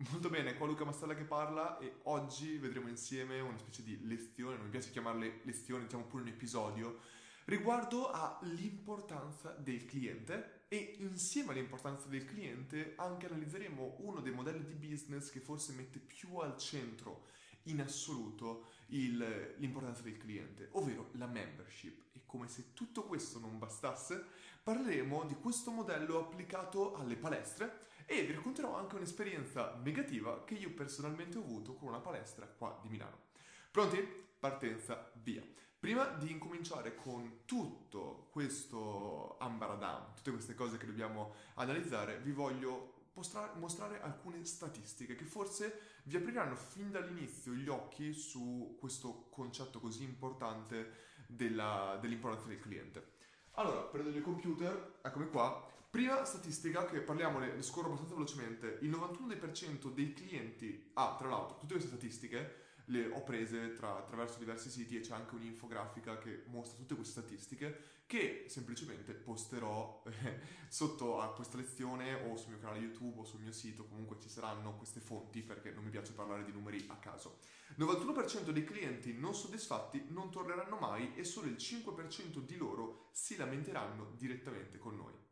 Molto bene, qua Luca Mastella che parla e oggi vedremo insieme una specie di lezione, non mi piace chiamarle lezioni, diciamo pure un episodio, riguardo all'importanza del cliente e insieme all'importanza del cliente anche analizzeremo uno dei modelli di business che forse mette più al centro in assoluto il, l'importanza del cliente, ovvero la membership. E come se tutto questo non bastasse, parleremo di questo modello applicato alle palestre e vi racconterò anche un'esperienza negativa che io personalmente ho avuto con una palestra qua di Milano. Pronti? Partenza, via. Prima di incominciare con tutto questo ambaradam, tutte queste cose che dobbiamo analizzare, vi voglio mostrare alcune statistiche che forse vi apriranno fin dall'inizio gli occhi su questo concetto così importante della, dell'importanza del cliente. Allora, prendo il computer, eccomi qua. Prima statistica che parliamo, ne scorro abbastanza velocemente. Il 91% dei clienti, ah, tra l'altro, tutte queste statistiche le ho prese tra, attraverso diversi siti e c'è anche un'infografica che mostra tutte queste statistiche che semplicemente posterò eh, sotto a questa lezione o sul mio canale YouTube o sul mio sito, comunque ci saranno queste fonti perché non mi piace parlare di numeri a caso. 91% dei clienti non soddisfatti non torneranno mai e solo il 5% di loro si lamenteranno direttamente con noi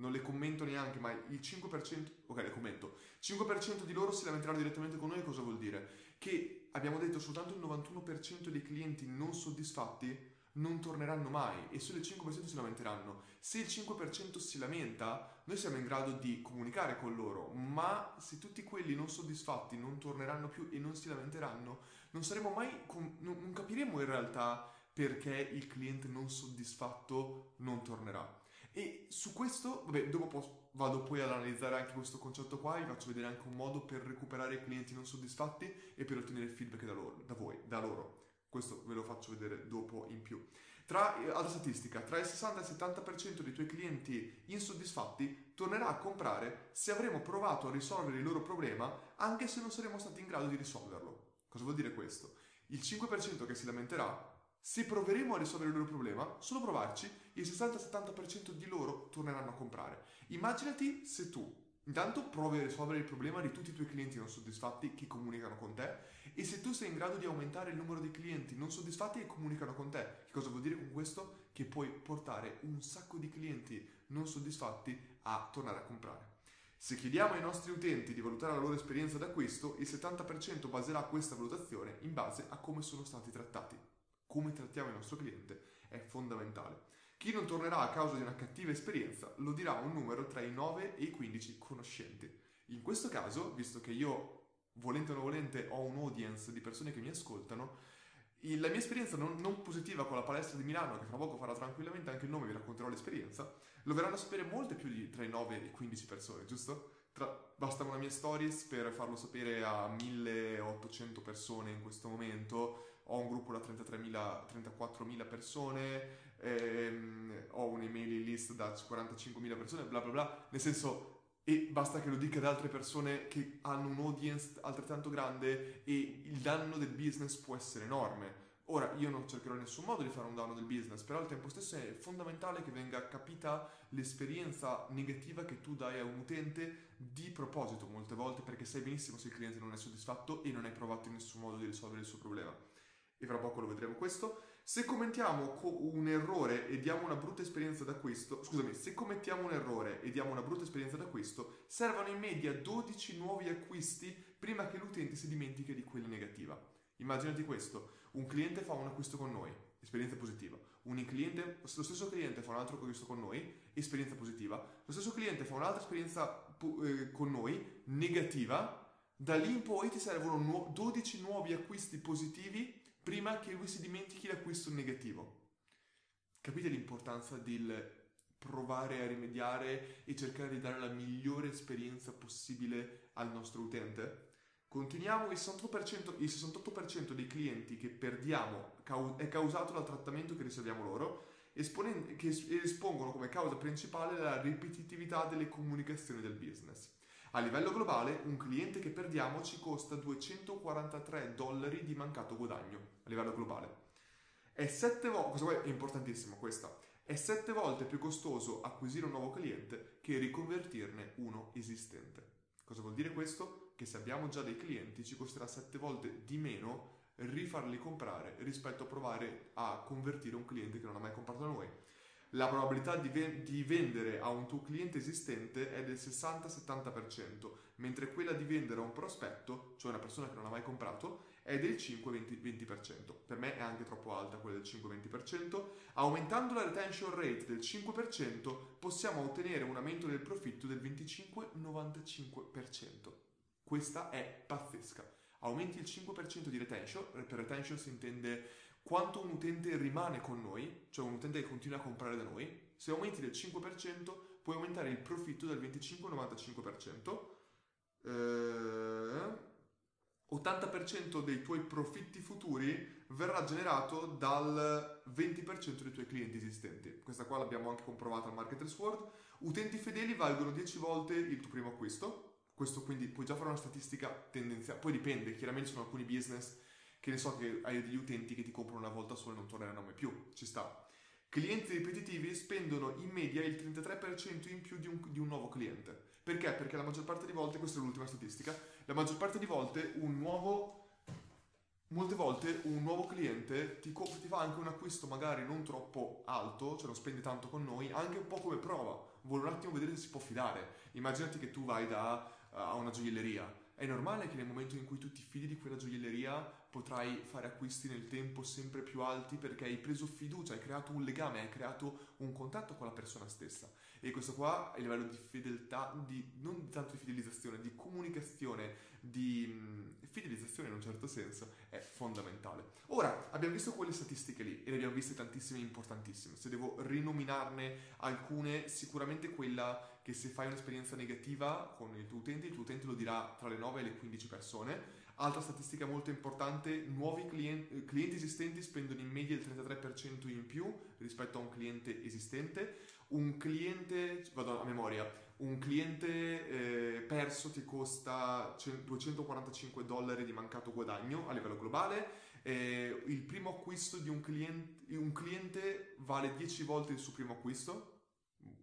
non le commento neanche, ma il 5%, ok, le commento, 5% di loro si lamenteranno direttamente con noi, cosa vuol dire? Che abbiamo detto soltanto il 91% dei clienti non soddisfatti non torneranno mai e solo il 5% si lamenteranno. Se il 5% si lamenta, noi siamo in grado di comunicare con loro, ma se tutti quelli non soddisfatti non torneranno più e non si lamenteranno, non saremo mai, non capiremo in realtà perché il cliente non soddisfatto non tornerà. E su questo, vabbè, dopo vado poi ad analizzare anche questo concetto qua, vi faccio vedere anche un modo per recuperare i clienti non soddisfatti e per ottenere feedback da, loro, da voi, da loro. Questo ve lo faccio vedere dopo in più. Tra, eh, altra statistica, tra il 60 e il 70% dei tuoi clienti insoddisfatti tornerà a comprare se avremo provato a risolvere il loro problema anche se non saremo stati in grado di risolverlo. Cosa vuol dire questo? Il 5% che si lamenterà se proveremo a risolvere il loro problema, solo provarci, il 60-70% di loro torneranno a comprare. Immaginati se tu Intanto provi a risolvere il problema di tutti i tuoi clienti non soddisfatti che comunicano con te e se tu sei in grado di aumentare il numero di clienti non soddisfatti che comunicano con te, che cosa vuol dire con questo? Che puoi portare un sacco di clienti non soddisfatti a tornare a comprare. Se chiediamo ai nostri utenti di valutare la loro esperienza d'acquisto, il 70% baserà questa valutazione in base a come sono stati trattati come trattiamo il nostro cliente è fondamentale. Chi non tornerà a causa di una cattiva esperienza lo dirà un numero tra i 9 e i 15 conoscenti. In questo caso, visto che io, volente o non volente, ho un audience di persone che mi ascoltano, la mia esperienza non, non, positiva con la palestra di Milano, che fra poco farà tranquillamente anche il nome, vi racconterò l'esperienza, lo verranno a sapere molte più di tra i 9 e i 15 persone, giusto? Tra, basta una mia stories per farlo sapere a 1800 persone in questo momento. Ho un gruppo da 34.000 persone, ehm, ho un'email list da 45.000 persone, bla bla bla. Nel senso, e basta che lo dica ad altre persone che hanno un audience altrettanto grande e il danno del business può essere enorme. Ora, io non cercherò in nessun modo di fare un danno del business, però al tempo stesso è fondamentale che venga capita l'esperienza negativa che tu dai a un utente di proposito molte volte perché sai benissimo se il cliente non è soddisfatto e non hai provato in nessun modo di risolvere il suo problema. E fra poco lo vedremo questo. Se commentiamo un errore e diamo una brutta esperienza d'acquisto, scusami, se commettiamo un errore e diamo una brutta esperienza d'acquisto, servono in media 12 nuovi acquisti prima che l'utente si dimentichi di quella negativa. Immaginati questo, un cliente fa un acquisto con noi, esperienza positiva, un cliente, lo stesso cliente fa un altro acquisto con noi, esperienza positiva, lo stesso cliente fa un'altra esperienza eh, con noi, negativa, da lì in poi ti servono nu- 12 nuovi acquisti positivi prima che lui si dimentichi l'acquisto negativo. Capite l'importanza del provare a rimediare e cercare di dare la migliore esperienza possibile al nostro utente? Continuiamo, il 68%, il 68% dei clienti che perdiamo è causato dal trattamento che riserviamo loro, che espongono come causa principale la ripetitività delle comunicazioni del business. A livello globale, un cliente che perdiamo ci costa 243 dollari di mancato guadagno, a livello globale. È sette volte, è importantissimo questa, è sette volte più costoso acquisire un nuovo cliente che riconvertirne uno esistente. Cosa vuol dire? questo? Che se abbiamo già dei clienti ci costerà 7 volte di meno rifarli comprare rispetto a provare a convertire un cliente che non ha mai comprato da noi. La probabilità di, ven- di vendere a un tuo cliente esistente è del 60-70%, mentre quella di vendere a un prospetto, cioè una persona che non ha mai comprato, è del 5-20%. Per me è anche troppo alta quella del 5-20%. Aumentando la retention rate del 5% possiamo ottenere un aumento del profitto del 25-95%. Questa è pazzesca. Aumenti il 5% di retention, per retention si intende quanto un utente rimane con noi, cioè un utente che continua a comprare da noi. Se aumenti del 5% puoi aumentare il profitto del 25-95%. Eh, 80% dei tuoi profitti futuri verrà generato dal 20% dei tuoi clienti esistenti. Questa qua l'abbiamo anche comprovata al Marketers World. Utenti fedeli valgono 10 volte il tuo primo acquisto. Questo quindi puoi già fare una statistica tendenziale. Poi dipende, chiaramente ci sono alcuni business che ne so che hai degli utenti che ti comprano una volta sola e non torneranno mai più. Ci sta. Clienti ripetitivi spendono in media il 33% in più di un, di un nuovo cliente. Perché? Perché la maggior parte di volte, questa è l'ultima statistica, la maggior parte di volte un nuovo Molte volte un nuovo cliente ti, ti, fa anche un acquisto magari non troppo alto, cioè non spende tanto con noi, anche un po' come prova. Vuole un attimo vedere se si può fidare. Immaginati che tu vai da, a una gioielleria. È normale che nel momento in cui tu ti fidi di quella gioielleria potrai fare acquisti nel tempo sempre più alti perché hai preso fiducia, hai creato un legame, hai creato un contatto con la persona stessa. E questo qua è il livello di fedeltà, di, non tanto di fidelizzazione, di comunicazione, di mh, fidelizzazione in un certo senso, è fondamentale. Ora, abbiamo visto quelle statistiche lì e ne abbiamo viste tantissime importantissime. Se devo rinominarne alcune, sicuramente quella che se fai un'esperienza negativa con il tuo utente, il tuo utente lo dirà tra le 9 e le 15 persone Altra statistica molto importante, nuovi clienti, clienti, esistenti spendono in media il 33% in più rispetto a un cliente esistente. Un cliente, vado a memoria, un cliente eh, perso ti costa 245 dollari di mancato guadagno a livello globale. Eh, il primo acquisto di un cliente, un cliente vale 10 volte il suo primo acquisto,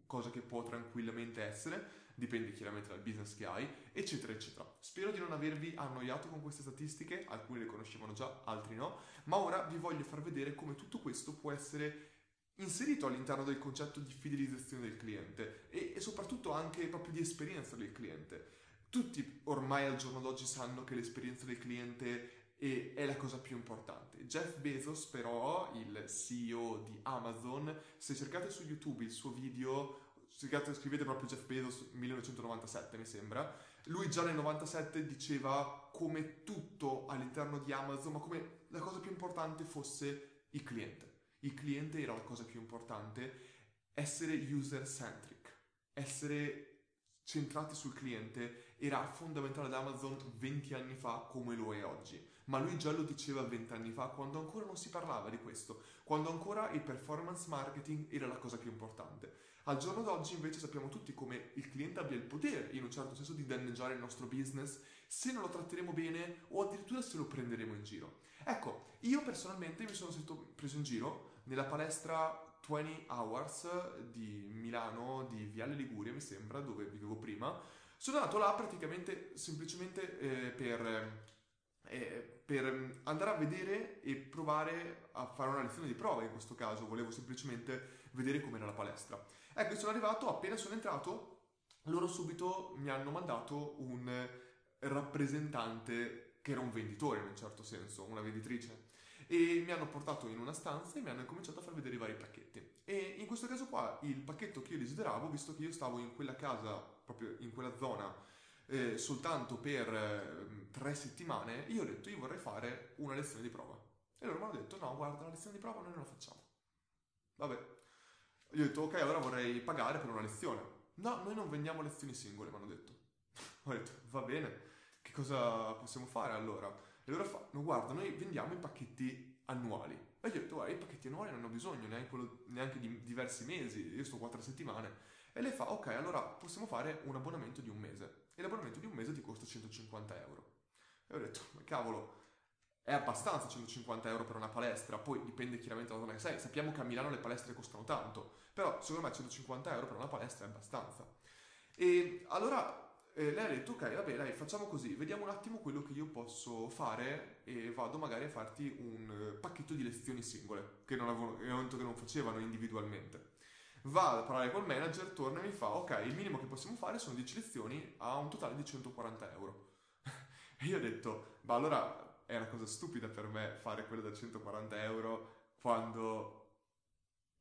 cosa che può tranquillamente essere dipende chiaramente dal business che hai, eccetera, eccetera. Spero di non avervi annoiato con queste statistiche, alcune le conoscevano già, altri no, ma ora vi voglio far vedere come tutto questo può essere inserito all'interno del concetto di fidelizzazione del cliente e, e soprattutto anche proprio di esperienza del cliente. Tutti ormai al giorno d'oggi sanno che l'esperienza del cliente è la cosa più importante. Jeff Bezos, però, il CEO di Amazon, se cercate su YouTube il suo video scrivete proprio Jeff Bezos 1997 mi sembra, lui già nel 97 diceva come tutto all'interno di Amazon, ma come la cosa più importante fosse il cliente. Il cliente era la cosa più importante, essere user centric, essere centrati sul cliente era fondamentale ad Amazon 20 anni fa come lo è oggi. Ma lui già lo diceva 20 anni fa quando ancora non si parlava di questo, quando ancora il performance marketing era la cosa più importante. Al giorno d'oggi invece sappiamo tutti come il cliente abbia il potere, in un certo senso, di danneggiare il nostro business se non lo tratteremo bene o addirittura se lo prenderemo in giro. Ecco, io personalmente mi sono sentito preso in giro nella palestra 20 Hours di Milano, di Viale Liguria, mi sembra, dove vivevo prima. Sono andato là praticamente semplicemente eh, per, eh, per andare a vedere e provare a fare una lezione di prova in questo caso, volevo semplicemente vedere com'era la palestra. Ecco, sono arrivato, appena sono entrato, loro subito mi hanno mandato un rappresentante che era un venditore in un certo senso, una venditrice. E mi hanno portato in una stanza e mi hanno cominciato a far vedere i vari pacchetti. E in questo caso qua il pacchetto che io desideravo, visto che io stavo in quella casa, proprio in quella zona, eh, soltanto per eh, tre settimane, io ho detto io vorrei fare una lezione di prova. E loro mi hanno detto no, guarda, la lezione di prova noi non la facciamo. Vabbè, io ho detto, ok, allora vorrei pagare per una lezione. No, noi non vendiamo lezioni singole, mi hanno detto. ho detto, va bene, che cosa possiamo fare allora? E loro fanno, guarda, noi vendiamo i pacchetti annuali. E gli ho detto, guarda, i pacchetti annuali non hanno bisogno neanche, neanche di diversi mesi, io sto quattro settimane. E lei fa, ok, allora possiamo fare un abbonamento di un mese. E l'abbonamento di un mese ti costa 150 euro. E ho detto, ma cavolo, è abbastanza 150 euro per una palestra, poi dipende chiaramente da zona sei. Sappiamo che a Milano le palestre costano tanto, però secondo me 150 euro per una palestra è abbastanza. E allora eh, lei ha detto ok, vabbè, dai, facciamo così, vediamo un attimo quello che io posso fare e vado magari a farti un eh, pacchetto di lezioni singole, che non avevo, che non facevano individualmente. Va a parlare col manager, torna e mi fa ok, il minimo che possiamo fare sono 10 lezioni a un totale di 140 euro. e io ho detto, ma allora è una cosa stupida per me fare quello da 140 euro quando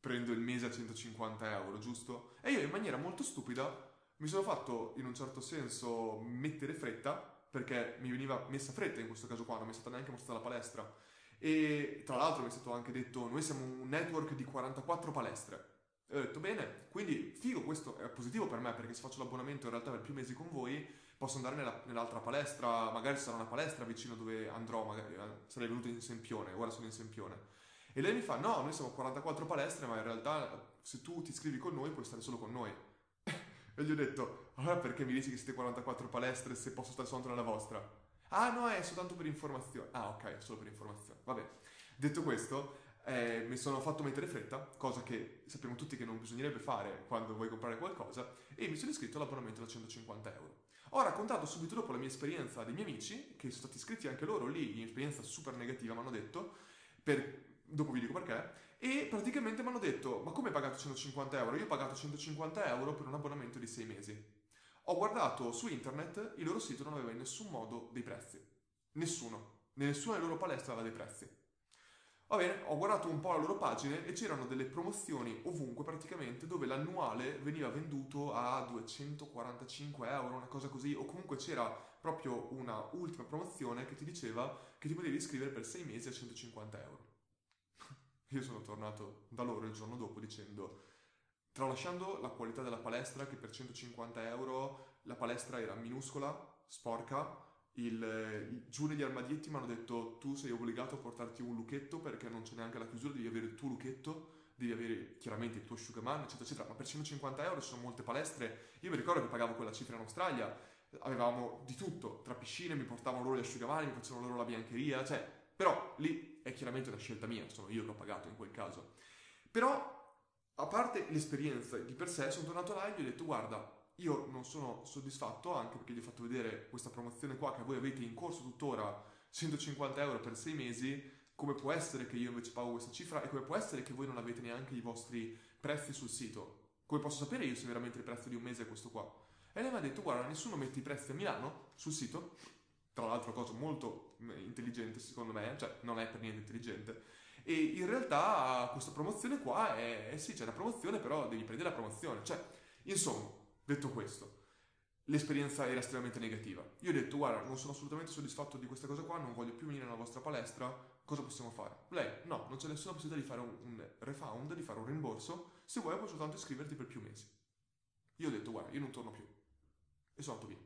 prendo il mese a 150 euro, giusto? E io in maniera molto stupida mi sono fatto in un certo senso mettere fretta perché mi veniva messa fretta in questo caso qua, non mi è stata neanche mostrata la palestra. E tra l'altro mi è stato anche detto: Noi siamo un network di 44 palestre. E ho detto: Bene, quindi figo, questo è positivo per me perché se faccio l'abbonamento in realtà per più mesi con voi posso andare nella, nell'altra palestra. Magari sarà una palestra vicino dove andrò, magari eh, sarei venuto in Sempione, ora sono in Sempione. E lei mi fa: No, noi siamo 44 palestre, ma in realtà se tu ti iscrivi con noi puoi stare solo con noi. E gli ho detto, allora perché mi dici che siete 44 palestre se posso stare soltanto nella vostra? Ah no, è soltanto per informazione. Ah ok, solo per informazione. Vabbè. Detto questo, eh, mi sono fatto mettere fretta, cosa che sappiamo tutti che non bisognerebbe fare quando vuoi comprare qualcosa, e mi sono iscritto all'abbonamento da 150 euro. Ho raccontato subito dopo la mia esperienza dei miei amici, che sono stati iscritti anche loro lì, in esperienza super negativa, mi hanno detto, per, dopo vi dico perché, e praticamente mi hanno detto, ma come hai pagato 150 euro? Io ho pagato 150 euro per un abbonamento di 6 mesi. Ho guardato su internet, il loro sito non aveva in nessun modo dei prezzi. Nessuno. Nessuna delle loro palestre aveva dei prezzi. Va bene, ho guardato un po' la loro pagina e c'erano delle promozioni ovunque praticamente dove l'annuale veniva venduto a 245 euro, una cosa così, o comunque c'era proprio una ultima promozione che ti diceva che ti potevi iscrivere per 6 mesi a 150 euro. Io sono tornato da loro il giorno dopo dicendo, tralasciando la qualità della palestra, che per 150 euro la palestra era minuscola, sporca, il, il, giù negli armadietti mi hanno detto tu sei obbligato a portarti un lucchetto perché non c'è neanche la chiusura, devi avere il tuo lucchetto, devi avere chiaramente il tuo asciugamano, eccetera, eccetera. Ma per 150 euro ci sono molte palestre. Io mi ricordo che pagavo quella cifra in Australia, avevamo di tutto, tra piscine, mi portavano loro gli asciugamani, mi facevano loro la biancheria, cioè, però lì è chiaramente una scelta mia, sono io che ho pagato in quel caso. Però, a parte l'esperienza di per sé, sono tornato là e gli ho detto guarda, io non sono soddisfatto anche perché gli ho fatto vedere questa promozione qua che voi avete in corso tuttora, 150 euro per 6 mesi, come può essere che io invece pago questa cifra e come può essere che voi non avete neanche i vostri prezzi sul sito? Come posso sapere io se veramente il prezzo di un mese è questo qua? E lei mi ha detto guarda, nessuno mette i prezzi a Milano sul sito, tra l'altro cosa molto mm, intelligente secondo me, cioè non è per niente intelligente. E in realtà questa promozione qua è, eh sì, c'è una promozione, però devi prendere la promozione. Cioè, insomma, detto questo, l'esperienza era estremamente negativa. Io ho detto, guarda, non sono assolutamente soddisfatto di questa cosa qua, non voglio più venire nella vostra palestra, cosa possiamo fare? Lei, no, non c'è nessuna possibilità di fare un, un refund, di fare un rimborso, se vuoi puoi soltanto iscriverti per più mesi. Io ho detto, guarda, io non torno più. E sono andato via.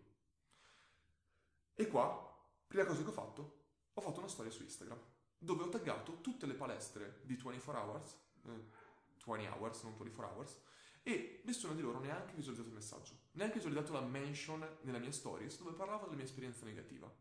E qua, prima cosa che ho fatto, ho fatto una storia su Instagram, dove ho taggato tutte le palestre di 24 hours, eh, 20 hours, non 24 hours, e nessuno di loro neanche visualizzato il messaggio, neanche visualizzato la mention nella mia stories dove parlavo della mia esperienza negativa.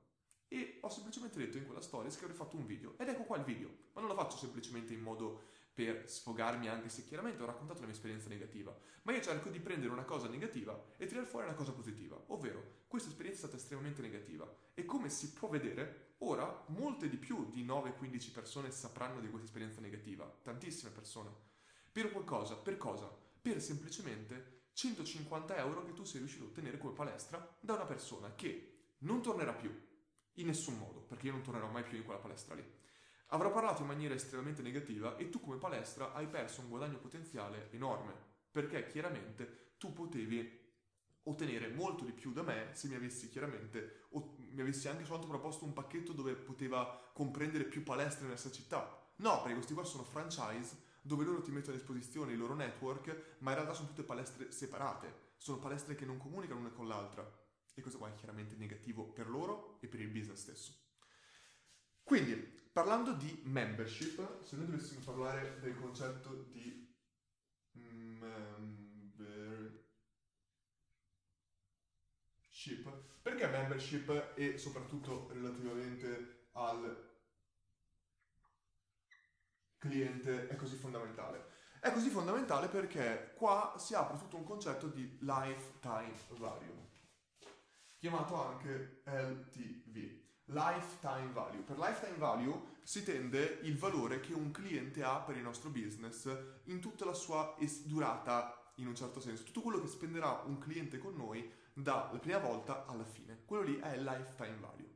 E ho semplicemente detto in quella stories che avrei fatto un video, ed ecco qua il video, ma non lo faccio semplicemente in modo per sfogarmi anche se chiaramente ho raccontato la mia esperienza negativa, ma io cerco di prendere una cosa negativa e tirare fuori una cosa positiva, ovvero questa esperienza è stata estremamente negativa e come si può vedere, ora molte di più di 9-15 persone sapranno di questa esperienza negativa, tantissime persone. Per qualcosa, per cosa? Per semplicemente 150 euro che tu sei riuscito a ottenere come palestra da una persona che non tornerà più, in nessun modo, perché io non tornerò mai più in quella palestra lì avrà parlato in maniera estremamente negativa e tu come palestra hai perso un guadagno potenziale enorme, perché chiaramente tu potevi ottenere molto di più da me se mi avessi chiaramente o mi avessi anche soltanto proposto un pacchetto dove poteva comprendere più palestre nella stessa città. No, perché questi qua sono franchise dove loro ti mettono a disposizione i loro network, ma in realtà sono tutte palestre separate, sono palestre che non comunicano l'una con l'altra. E questo qua è chiaramente negativo per loro e per il business stesso. Quindi, Parlando di membership, se noi dovessimo parlare del concetto di membership, perché membership e soprattutto relativamente al cliente è così fondamentale? È così fondamentale perché qua si apre tutto un concetto di lifetime value. chiamato anche LTV. Lifetime value. Per lifetime value si intende il valore che un cliente ha per il nostro business in tutta la sua es- durata, in un certo senso. Tutto quello che spenderà un cliente con noi dalla prima volta alla fine. Quello lì è il lifetime value.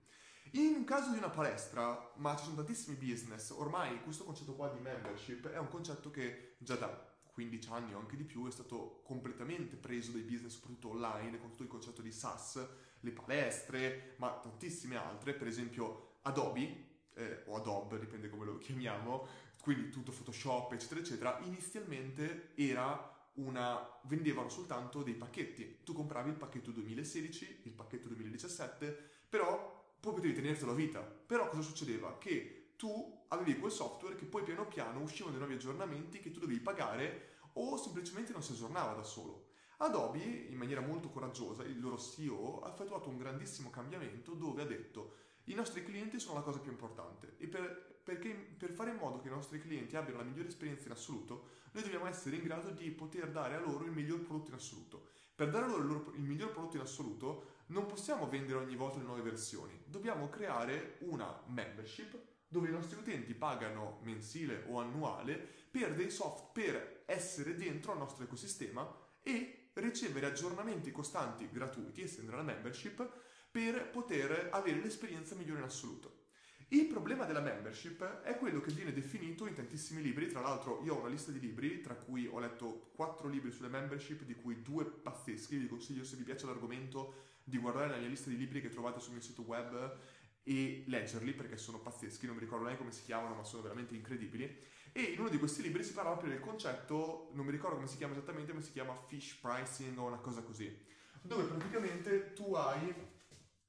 In caso di una palestra, ma ci sono tantissimi business, ormai questo concetto qua di membership è un concetto che già da 15 anni o anche di più è stato completamente preso dai business, soprattutto online, con tutto il concetto di SaaS, le palestre, ma tantissime altre, per esempio Adobe, eh, o Adobe, dipende come lo chiamiamo, quindi tutto Photoshop, eccetera, eccetera, inizialmente era una, vendevano soltanto dei pacchetti. Tu compravi il pacchetto 2016, il pacchetto 2017, però poi potevi tenertelo a vita. Però cosa succedeva? Che tu avevi quel software che poi piano piano uscivano dei nuovi aggiornamenti che tu dovevi pagare o semplicemente non si aggiornava da solo. Adobe, in maniera molto coraggiosa, il loro CEO ha effettuato un grandissimo cambiamento dove ha detto i nostri clienti sono la cosa più importante e per, perché, per fare in modo che i nostri clienti abbiano la migliore esperienza in assoluto, noi dobbiamo essere in grado di poter dare a loro il miglior prodotto in assoluto. Per dare loro il, loro, il miglior prodotto in assoluto non possiamo vendere ogni volta le nuove versioni, dobbiamo creare una membership dove i nostri utenti pagano mensile o annuale per dei soft per essere dentro al nostro ecosistema e ricevere aggiornamenti costanti gratuiti, essendo una membership, per poter avere l'esperienza migliore in assoluto. Il problema della membership è quello che viene definito in tantissimi libri, tra l'altro io ho una lista di libri, tra cui ho letto quattro libri sulle membership, di cui due pazzeschi, vi consiglio se vi piace l'argomento di guardare la mia lista di libri che trovate sul mio sito web e leggerli perché sono pazzeschi, non mi ricordo neanche come si chiamano, ma sono veramente incredibili. E in uno di questi libri si parla proprio del concetto, non mi ricordo come si chiama esattamente, ma si chiama fish pricing o una cosa così, dove praticamente tu hai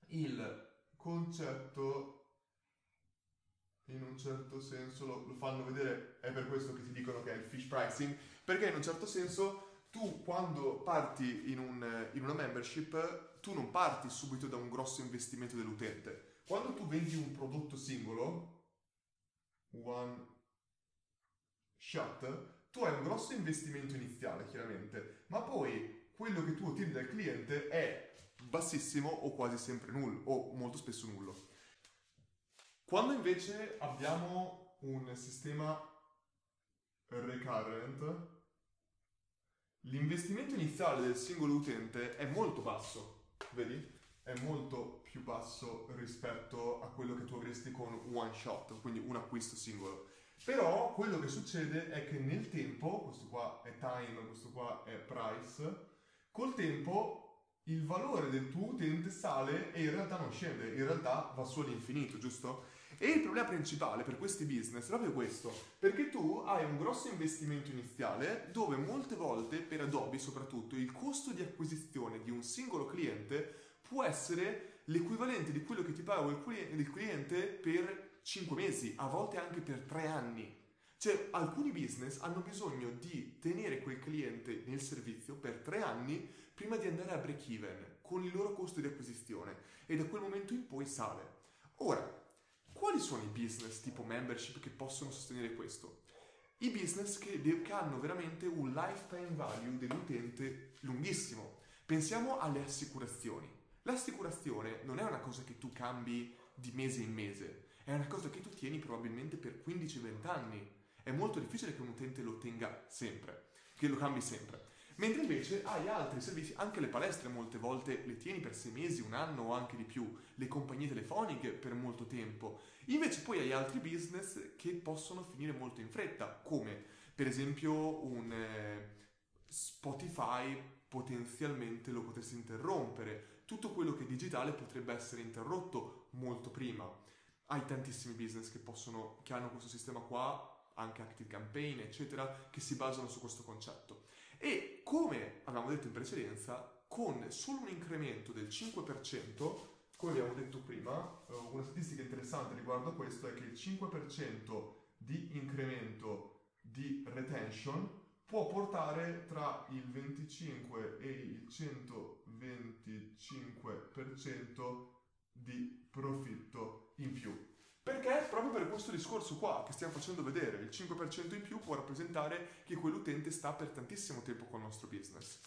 il concetto in un certo senso lo, lo, fanno vedere, è per questo che ti dicono che è il fish pricing, perché in un certo senso tu quando parti in, un, in una membership, tu non parti subito da un grosso investimento dell'utente. Quando tu vendi un prodotto singolo, one shot, tu hai un grosso investimento iniziale, chiaramente, ma poi quello che tu ottieni dal cliente è bassissimo o quasi sempre nullo, o molto spesso nullo. Quando invece abbiamo un sistema recurrent, l'investimento iniziale del singolo utente è molto basso, vedi? È molto più basso rispetto a quello che tu avresti con one shot, quindi un acquisto singolo. Però quello che succede è che nel tempo, questo qua è time, questo qua è price, col tempo il valore del tuo utente sale e in realtà non scende, in realtà va su all'infinito, giusto? E il problema principale per questi business è proprio questo, perché tu hai un grosso investimento iniziale dove molte volte, per Adobe soprattutto, il costo di acquisizione di un singolo cliente può essere l'equivalente di quello che ti paga il cliente per 5 mesi, a volte anche per 3 anni. Cioè, alcuni business hanno bisogno di tenere quel cliente nel servizio per 3 anni prima di andare a break even con il loro costo di acquisizione e da quel momento in poi sale. Ora, quali sono i business tipo membership che possono sostenere questo? I business che, che hanno veramente un lifetime value dell'utente lunghissimo. Pensiamo alle assicurazioni. L'assicurazione non è una cosa che tu cambi di mese in mese, è una cosa che tu tieni probabilmente per 15-20 anni. È molto difficile che un utente lo tenga sempre, che lo cambi sempre. Mentre invece hai altri servizi, anche le palestre molte volte le tieni per sei mesi, un anno o anche di più, le compagnie telefoniche per molto tempo. Invece poi hai altri business che possono finire molto in fretta, come per esempio un eh, Spotify potenzialmente lo potresti interrompere. Tutto quello che è digitale potrebbe essere interrotto molto prima. Hai tantissimi business che, possono, che hanno questo sistema qua, anche Active Campaign, eccetera, che si basano su questo concetto. E come avevamo detto in precedenza, con solo un incremento del 5%, come abbiamo detto prima, eh, una statistica interessante riguardo a questo è che il 5% di incremento di retention può portare tra il 25 e il 125% di profitto in più. Perché proprio per questo discorso qua che stiamo facendo vedere, il 5% in più può rappresentare che quell'utente sta per tantissimo tempo con il nostro business.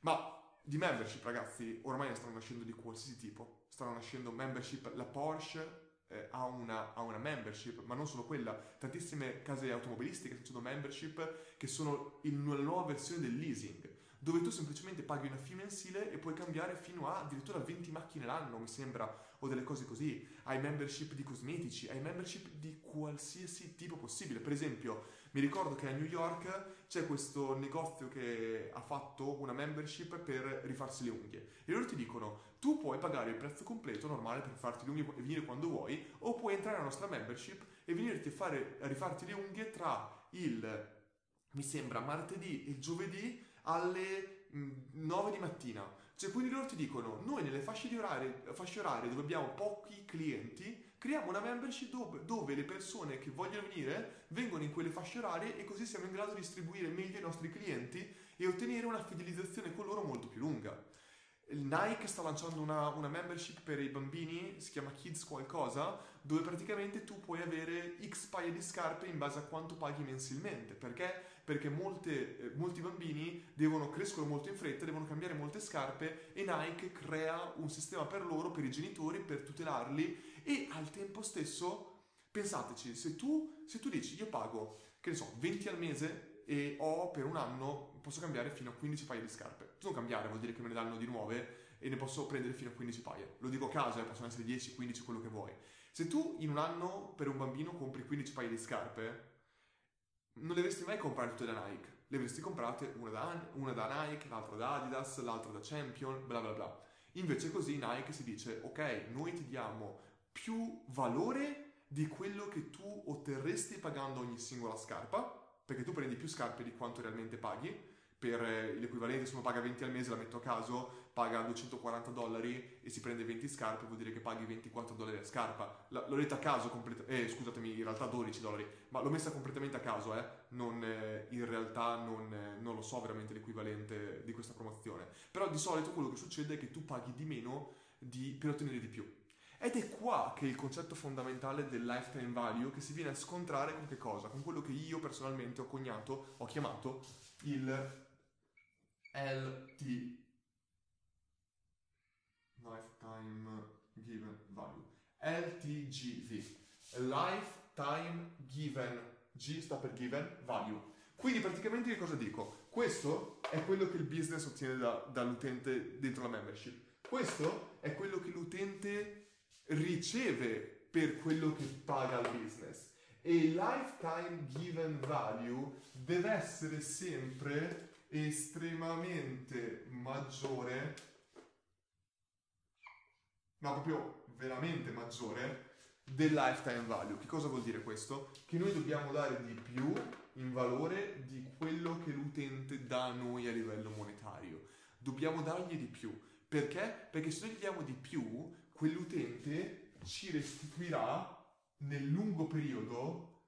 Ma di membership, ragazzi, ormai ne stanno nascendo di qualsiasi tipo. Stanno nascendo membership, la Porsche eh, ha, una, ha, una, membership, ma non solo quella. Tantissime case automobilistiche stanno facendo membership che sono in una nuova versione del leasing, dove tu semplicemente paghi una fee mensile e puoi cambiare fino a addirittura 20 macchine l'anno, mi sembra, o delle cose così. Hai membership di cosmetici, hai membership di qualsiasi tipo possibile. Per esempio, mi ricordo che a New York c'è questo negozio che ha fatto una membership per rifarsi le unghie e loro ti dicono tu puoi pagare il prezzo completo normale per farti le unghie e venire quando vuoi o puoi entrare nella nostra membership e venirti a, fare, a rifarti le unghie tra il, mi sembra, martedì e giovedì alle 9 di mattina. Cioè, quindi loro ti dicono, noi nelle fasce, di orarie, fasce orarie dove abbiamo pochi clienti, creiamo una membership dove, dove, le persone che vogliono venire vengono in quelle fasce orarie e così siamo in grado di distribuire meglio i nostri clienti e ottenere una fidelizzazione con loro molto più lunga. Il Nike sta lanciando una, una, membership per i bambini, si chiama Kids qualcosa, dove praticamente tu puoi avere X paia di scarpe in base a quanto paghi mensilmente. Perché? Perché molte, eh, molti bambini devono, crescono molto in fretta, devono cambiare molte scarpe e Nike crea un sistema per loro, per i genitori, per tutelarli e al tempo stesso, pensateci, se tu, se tu dici io pago, che ne so, 20 al mese e ho per un anno, posso cambiare fino a 15 paia di scarpe. Non cambiare vuol dire che me ne danno di nuove e ne posso prendere fino a 15 paia. Lo dico a caso, eh, possono essere 10, 15, quello che vuoi. Se tu in un anno per un bambino compri 15 paia di scarpe, non le avresti mai comprate tutte da Nike. Le avresti comprate una da, una da Nike, l'altra da Adidas, l'altra da Champion, bla bla bla. Invece così Nike si dice, ok, noi ti diamo più valore di quello che tu otterresti pagando ogni singola scarpa, perché tu prendi più scarpe di quanto realmente paghi. Per eh, l'equivalente, se uno paga 20 al mese, la metto a caso, paga 240 dollari e si prende 20 scarpe, vuol dire che paghi 24 dollari a scarpa. L- l'ho detta a caso, completa- eh, scusatemi, in realtà 12 dollari, ma l'ho messa completamente a caso, eh. Non, eh, in realtà non, eh, non, lo so veramente l'equivalente di questa promozione. Però di solito quello che succede è che tu paghi di meno di, per ottenere di più. Ed è qua che il concetto fondamentale del lifetime value che si viene a scontrare con che cosa? Con quello che io personalmente ho cognato, ho chiamato il LT Lifetime Given Value. LTGV Lifetime Given. G sta per Given Value. Quindi praticamente che cosa dico? Questo è quello che il business ottiene da, dall'utente dentro la membership. Questo è quello che l'utente riceve per quello che paga il business. E il lifetime given value deve essere sempre estremamente maggiore, ma proprio veramente maggiore, del lifetime value. Che cosa vuol dire questo? Che noi dobbiamo dare di più in valore di quello che l'utente dà a noi a livello monetario. Dobbiamo dargli di più. Perché? Perché se noi gli diamo di più, quell'utente ci restituirà nel lungo periodo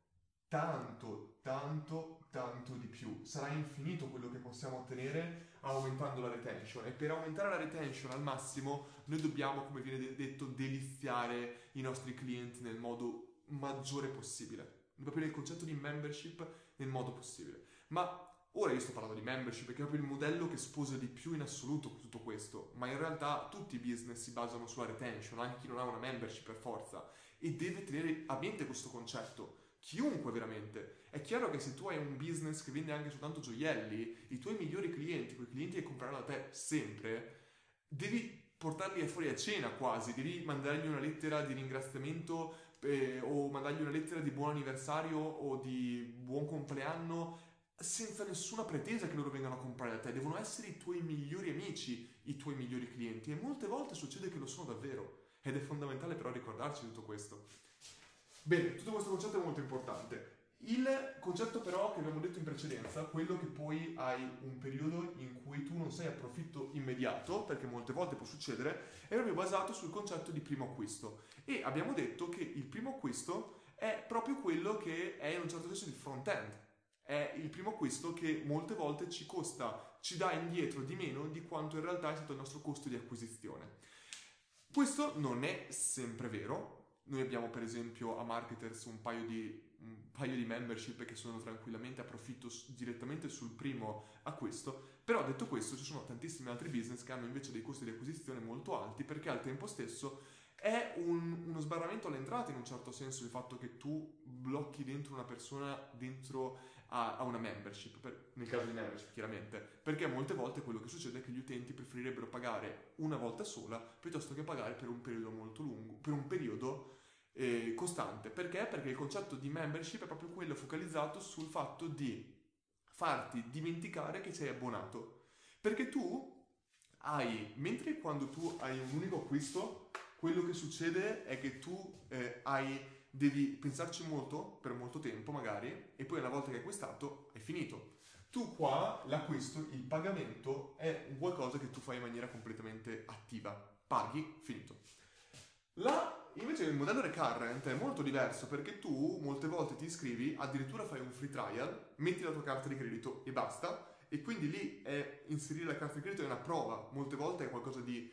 tanto, tanto, tanto di più. Sarà infinito quello che possiamo ottenere aumentando la retention e per aumentare la retention al massimo noi dobbiamo, come viene detto, deliziare i nostri clienti nel modo maggiore possibile. Proprio nel concetto di membership nel modo possibile. Ma Ora io sto parlando di membership perché è proprio il modello che sposa di più in assoluto tutto questo, ma in realtà tutti i business si basano sulla retention, anche chi non ha una membership per forza, e deve tenere a mente questo concetto. Chiunque veramente. È chiaro che se tu hai un business che vende anche soltanto gioielli, i tuoi migliori clienti, quei clienti che compreranno da te sempre, devi portarli fuori a cena quasi, devi mandargli una lettera di ringraziamento eh, o mandargli una lettera di buon anniversario o di buon compleanno senza nessuna pretesa che loro vengano a comprare da te, devono essere i tuoi migliori amici, i tuoi migliori clienti e molte volte succede che lo sono davvero ed è fondamentale però ricordarci tutto questo. Bene, tutto questo concetto è molto importante. Il concetto però che abbiamo detto in precedenza, quello che poi hai un periodo in cui tu non sei a profitto immediato, perché molte volte può succedere, è proprio basato sul concetto di primo acquisto. E abbiamo detto che il primo acquisto è proprio quello che è in un certo senso il front-end è il primo acquisto che molte volte ci costa, ci dà indietro di meno di quanto in realtà è stato il nostro costo di acquisizione. Questo non è sempre vero, noi abbiamo per esempio a Marketers un paio di, un paio di membership che sono tranquillamente a profitto direttamente sul primo acquisto, però detto questo ci sono tantissimi altri business che hanno invece dei costi di acquisizione molto alti perché al tempo stesso è un, uno sbarramento all'entrata in un certo senso il fatto che tu blocchi dentro una persona dentro a, a una membership, per, nel caso di membership chiaramente, perché molte volte quello che succede è che gli utenti preferirebbero pagare una volta sola piuttosto che pagare per un periodo molto lungo, per un periodo eh, costante. Perché? Perché il concetto di membership è proprio quello focalizzato sul fatto di farti dimenticare che sei abbonato. Perché tu hai, mentre quando tu hai un unico acquisto, quello che succede è che tu eh, hai, devi pensarci molto, per molto tempo magari, e poi una volta che hai acquistato è finito. Tu qua l'acquisto, il pagamento è qualcosa che tu fai in maniera completamente attiva. Paghi, finito. Là, invece il modello recurrent è molto diverso perché tu molte volte ti iscrivi, addirittura fai un free trial, metti la tua carta di credito e basta, e quindi lì è inserire la carta di credito è una prova, molte volte è qualcosa di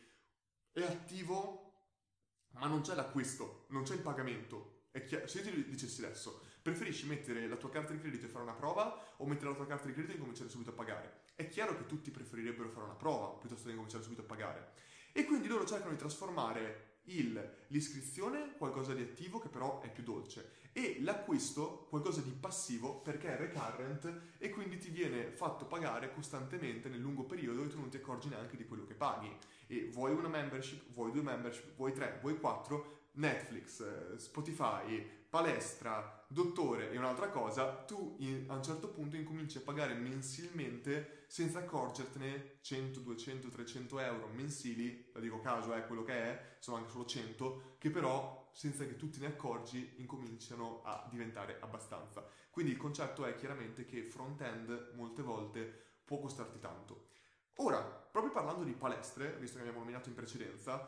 è attivo, ma non c'è l'acquisto, non c'è il pagamento. Chiaro, se io ti dicessi adesso, preferisci mettere la tua carta di credito e fare una prova o mettere la tua carta di credito e cominciare subito a pagare? È chiaro che tutti preferirebbero fare una prova piuttosto che cominciare subito a pagare. E quindi loro cercano di trasformare il, l'iscrizione qualcosa di attivo che però è più dolce e l'acquisto qualcosa di passivo perché è recurrent e quindi ti viene fatto pagare costantemente nel lungo periodo e tu non ti accorgi neanche di quello che paghi e vuoi una membership, vuoi due membership, vuoi tre, vuoi quattro, Netflix, eh, Spotify, palestra, dottore e un'altra cosa, tu in, a un certo punto incominci a pagare mensilmente senza accorgertene 100, 200, 300 euro mensili, la dico caso è quello che è, sono anche solo 100, che però senza che tu te ne accorgi incominciano a diventare abbastanza. Quindi il concetto è chiaramente che front-end molte volte può costarti tanto. Ora, proprio parlando di palestre, visto che abbiamo nominato in precedenza,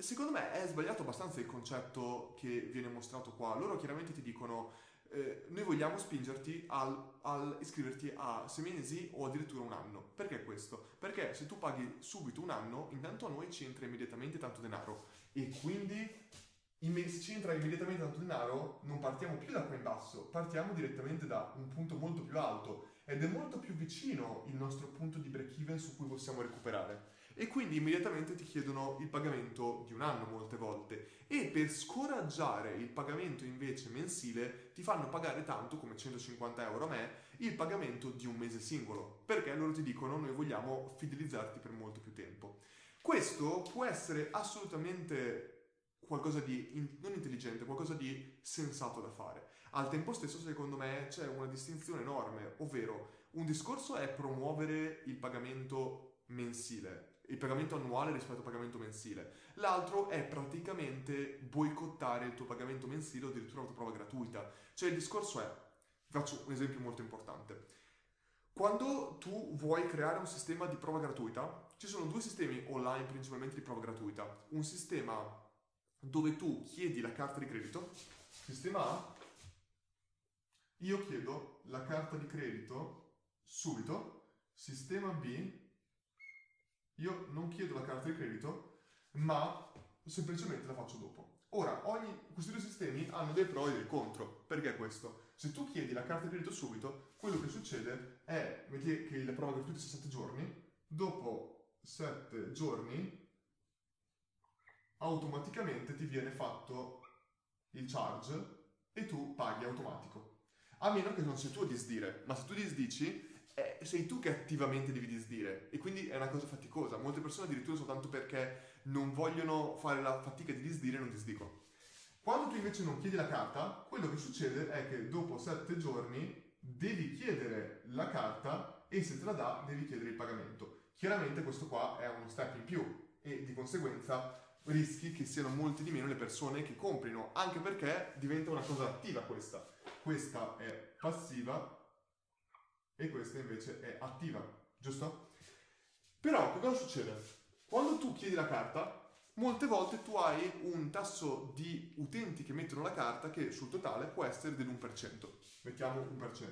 Secondo me è sbagliato abbastanza il concetto che viene mostrato qua. Loro chiaramente ti dicono eh, noi vogliamo spingerti al, al, iscriverti a sei mesi o addirittura un anno. Perché questo? Perché se tu paghi subito un anno, intanto a noi ci entra immediatamente tanto denaro e quindi se ci entra immediatamente tanto denaro non partiamo più da qua in basso, partiamo direttamente da un punto molto più alto ed è molto più vicino il nostro punto di break even su cui possiamo recuperare e quindi immediatamente ti chiedono il pagamento di un anno molte volte e per scoraggiare il pagamento invece mensile ti fanno pagare tanto come 150 euro a me il pagamento di un mese singolo perché loro ti dicono noi vogliamo fidelizzarti per molto più tempo. Questo può essere assolutamente qualcosa di in, non intelligente, qualcosa di sensato da fare. Al tempo stesso, secondo me, c'è una distinzione enorme, ovvero un discorso è promuovere il pagamento mensile, il pagamento annuale rispetto al pagamento mensile. L'altro è praticamente boicottare il tuo pagamento mensile o addirittura la tua prova gratuita. Cioè il discorso è, faccio un esempio molto importante. Quando tu vuoi creare un sistema di prova gratuita, ci sono due sistemi online principalmente di prova gratuita. Un sistema dove tu chiedi la carta di credito, sistema A, io chiedo la carta di credito subito, sistema B, io non chiedo la carta di credito, ma semplicemente la faccio dopo. Ora, ogni, questi due sistemi hanno dei pro e dei contro. Perché questo? Se tu chiedi la carta di credito subito, quello che succede è che la prova gratuita sia 7 giorni, dopo 7 giorni automaticamente ti viene fatto il charge e tu paghi automatico. A meno che non sia tu a disdire, ma se tu disdici eh, sei tu che attivamente devi disdire e quindi è una cosa faticosa. Molte persone addirittura soltanto perché non vogliono fare la fatica di disdire non disdicono. Quando tu invece non chiedi la carta, quello che succede è che dopo sette giorni devi chiedere la carta e se te la dà devi chiedere il pagamento. Chiaramente questo qua è uno step in più e di conseguenza rischi che siano molte di meno le persone che comprino, anche perché diventa una cosa attiva questa. Questa è passiva e questa invece è attiva, giusto? Però che cosa succede? Quando tu chiedi la carta, molte volte tu hai un tasso di utenti che mettono la carta che sul totale può essere dell'1%. Mettiamo 1%.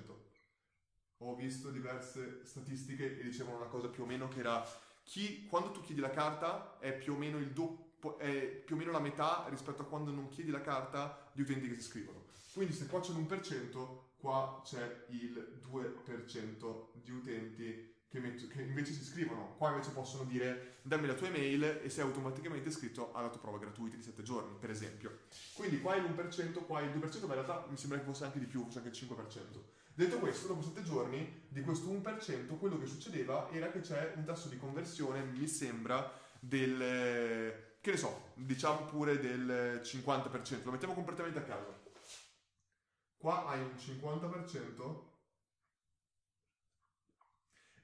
Ho visto diverse statistiche e dicevano una cosa più o meno che era chi, quando tu chiedi la carta, è più o meno il doppio è più o meno la metà rispetto a quando non chiedi la carta di utenti che si iscrivono. Quindi se qua c'è l'1%, qua c'è il 2% di utenti che, met- che, invece si iscrivono. Qua invece possono dire dammi la tua email e sei automaticamente iscritto alla tua prova gratuita di 7 giorni, per esempio. Quindi qua è l'1%, qua è il 2%, ma in realtà mi sembra che fosse anche di più, fosse anche il 5%. Detto questo, dopo 7 giorni di questo 1%, quello che succedeva era che c'è un tasso di conversione, mi sembra, del, che ne so, diciamo pure del 50%, lo mettiamo completamente a caso. Qua hai un 50%,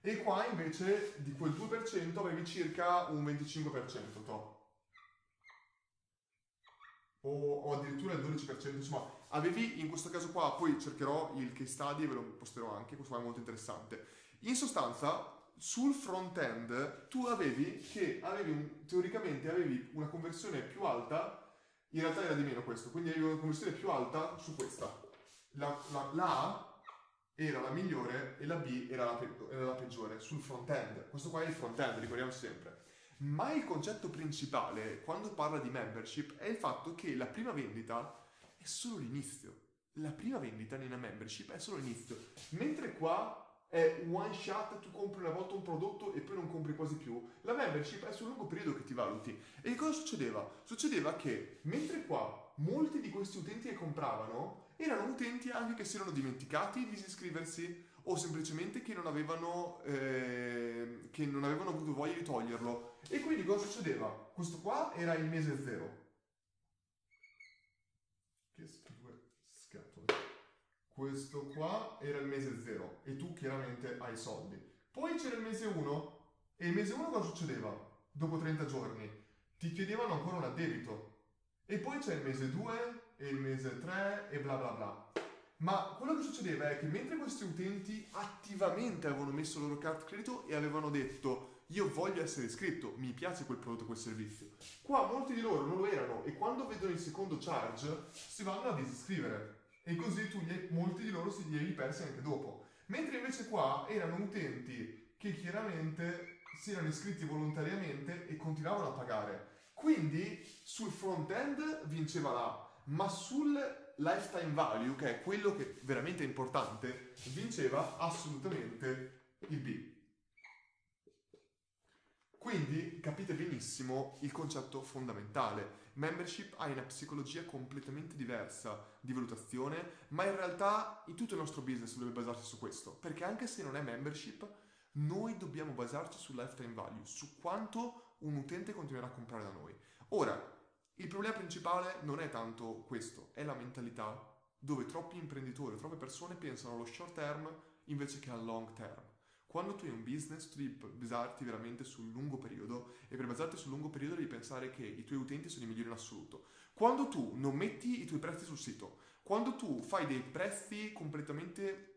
e qua invece di quel 2% avevi circa un 25%, to. O, o, addirittura il 12%, insomma, avevi in questo caso qua, poi cercherò il case study e ve lo posterò anche, questo è molto interessante. In sostanza, sul front-end tu avevi che avevi un, teoricamente avevi una conversione più alta, in realtà era di meno questo, quindi avevi una conversione più alta su questa. La, la, la A era la migliore e la B era la, era la peggiore sul front-end. Questo qua è il front-end, ricordiamoci sempre. Ma il concetto principale quando parla di membership è il fatto che la prima vendita è solo l'inizio. La prima vendita nella membership è solo l'inizio. Mentre qua è one shot, tu compri una volta un prodotto e poi non compri quasi più. La membership è sul lungo periodo che ti valuti. E cosa succedeva? Succedeva che mentre qua molti di questi utenti che compravano erano utenti anche che si erano dimenticati di iscriversi o semplicemente che non avevano, eh, che non avevano avuto voglia di toglierlo. E quindi cosa succedeva? Questo qua era il mese zero. Che due scatole. Questo qua era il mese zero e tu chiaramente hai soldi. Poi c'era il mese 1 e il mese 1 cosa succedeva? Dopo 30 giorni ti chiedevano ancora un addebito. E poi c'è il mese 2 e il mese 3 e bla bla bla. Ma quello che succedeva è che mentre questi utenti attivamente avevano messo la loro carta credito e avevano detto io voglio essere iscritto, mi piace quel prodotto, quel servizio, qua molti di loro non lo erano e quando vedono il secondo charge si vanno a disiscrivere e così tu gli, molti di loro si li hai persi anche dopo. Mentre invece qua erano utenti che chiaramente si erano iscritti volontariamente e continuavano a pagare. Quindi sul front-end vinceva la ma sul lifetime value, che è quello che veramente è importante, vinceva assolutamente il B. Quindi capite benissimo il concetto fondamentale. Membership ha una psicologia completamente diversa di valutazione, ma in realtà in tutto il nostro business deve basarsi su questo, perché anche se non è membership, noi dobbiamo basarci sul lifetime value, su quanto un utente continuerà a comprare da noi. Ora, il problema principale non è tanto questo, è la mentalità dove troppi imprenditori, troppe persone pensano allo short term invece che al long term. Quando tu hai un business, tu devi basarti veramente sul lungo periodo e per basarti sul lungo periodo devi pensare che i tuoi utenti sono i migliori in assoluto. Quando tu non metti i tuoi prezzi sul sito, quando tu fai dei prezzi completamente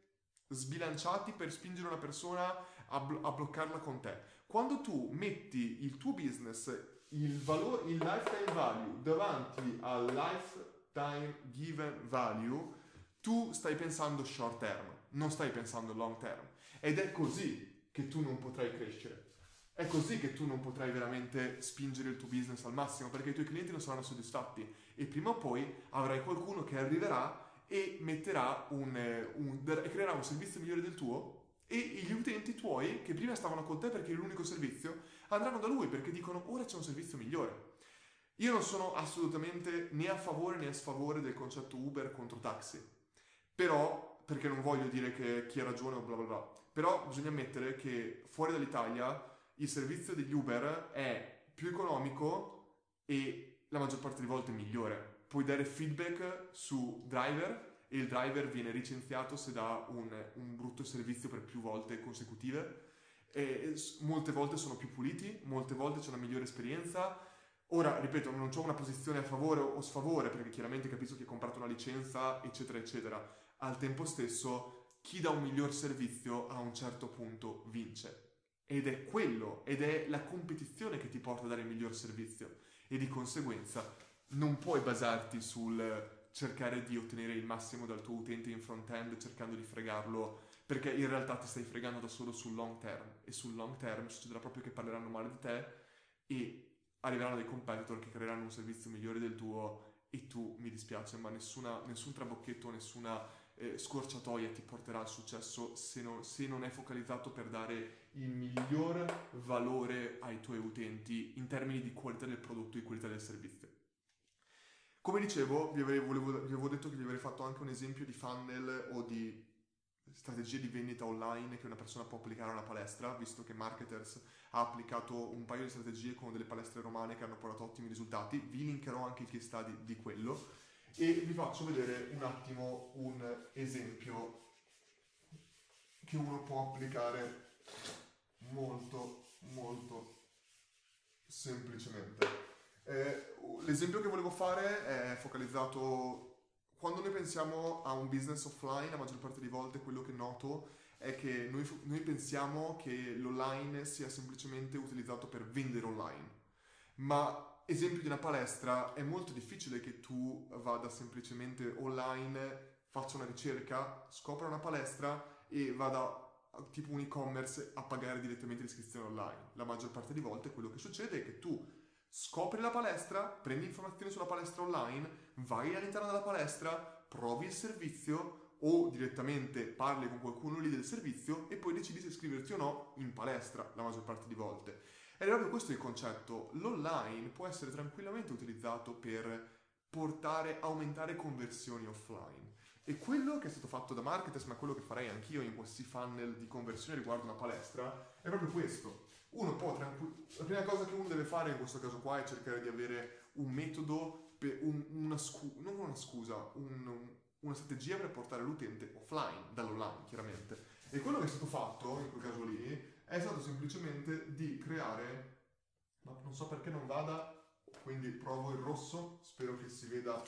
sbilanciati per spingere una persona a, blo- a bloccarla con te, quando tu metti il tuo business il, valore, il lifetime value davanti al lifetime given value, tu stai pensando short term, non stai pensando long term. Ed è così che tu non potrai crescere. È così che tu non potrai veramente spingere il tuo business al massimo perché i tuoi clienti non saranno soddisfatti e prima o poi avrai qualcuno che arriverà e metterà un, un, creerà un servizio migliore del tuo e gli utenti tuoi che prima stavano con te perché eri l'unico servizio andranno da lui perché dicono ora c'è un servizio migliore. Io non sono assolutamente né a favore né a sfavore del concetto Uber contro taxi, però perché non voglio dire che chi ha ragione o bla bla bla, però bisogna ammettere che fuori dall'Italia il servizio degli Uber è più economico e la maggior parte delle volte migliore. Puoi dare feedback su driver e il driver viene licenziato se dà un, un brutto servizio per più volte consecutive. E molte volte sono più puliti, molte volte c'è una migliore esperienza. Ora, ripeto, non ho una posizione a favore o sfavore, perché chiaramente capisco che hai comprato una licenza, eccetera, eccetera. Al tempo stesso, chi dà un miglior servizio a un certo punto vince. Ed è quello, ed è la competizione che ti porta a dare il miglior servizio. E di conseguenza non puoi basarti sul cercare di ottenere il massimo dal tuo utente in front-end cercando di fregarlo perché in realtà ti stai fregando da solo sul long term e sul long term succederà proprio che parleranno male di te e arriveranno dei competitor che creeranno un servizio migliore del tuo e tu, mi dispiace, ma nessuna, nessun trabocchetto, nessuna eh, scorciatoia ti porterà al successo se non, se non, è focalizzato per dare il miglior valore ai tuoi utenti in termini di qualità del prodotto e qualità del servizio. Come dicevo, vi, volevo, vi avevo detto che vi avrei fatto anche un esempio di funnel o di strategie di vendita online che una persona può applicare a una palestra, visto che Marketers ha applicato un paio di strategie con delle palestre romane che hanno portato ottimi risultati. Vi linkerò anche il case study di quello e vi faccio vedere un attimo un esempio che uno può applicare molto molto semplicemente. Eh, l'esempio che volevo fare è focalizzato quando noi pensiamo a un business offline, la maggior parte delle volte quello che noto è che noi, noi, pensiamo che l'online sia semplicemente utilizzato per vendere online. Ma esempio di una palestra, è molto difficile che tu vada semplicemente online, faccia una ricerca, scopra una palestra e vada tipo un e-commerce a pagare direttamente l'iscrizione online. La maggior parte delle volte quello che succede è che tu scopri la palestra, prendi informazioni sulla palestra online, vai all'interno della palestra, provi il servizio o direttamente parli con qualcuno lì del servizio e poi decidi se iscriverti o no in palestra la maggior parte di volte. Ed è proprio questo il concetto. L'online può essere tranquillamente utilizzato per portare, aumentare conversioni offline. E quello che è stato fatto da Marketers, ma quello che farei anch'io in questi funnel di conversione riguardo una palestra, è proprio questo uno può tranquillamente... La prima cosa che uno deve fare in questo caso qua è cercare di avere un metodo, per un, una scusa, non una scusa, un, una strategia per portare l'utente offline, dall'online chiaramente. E quello che è stato fatto in quel caso lì è stato semplicemente di creare, ma non so perché non vada, quindi provo il rosso, spero che si veda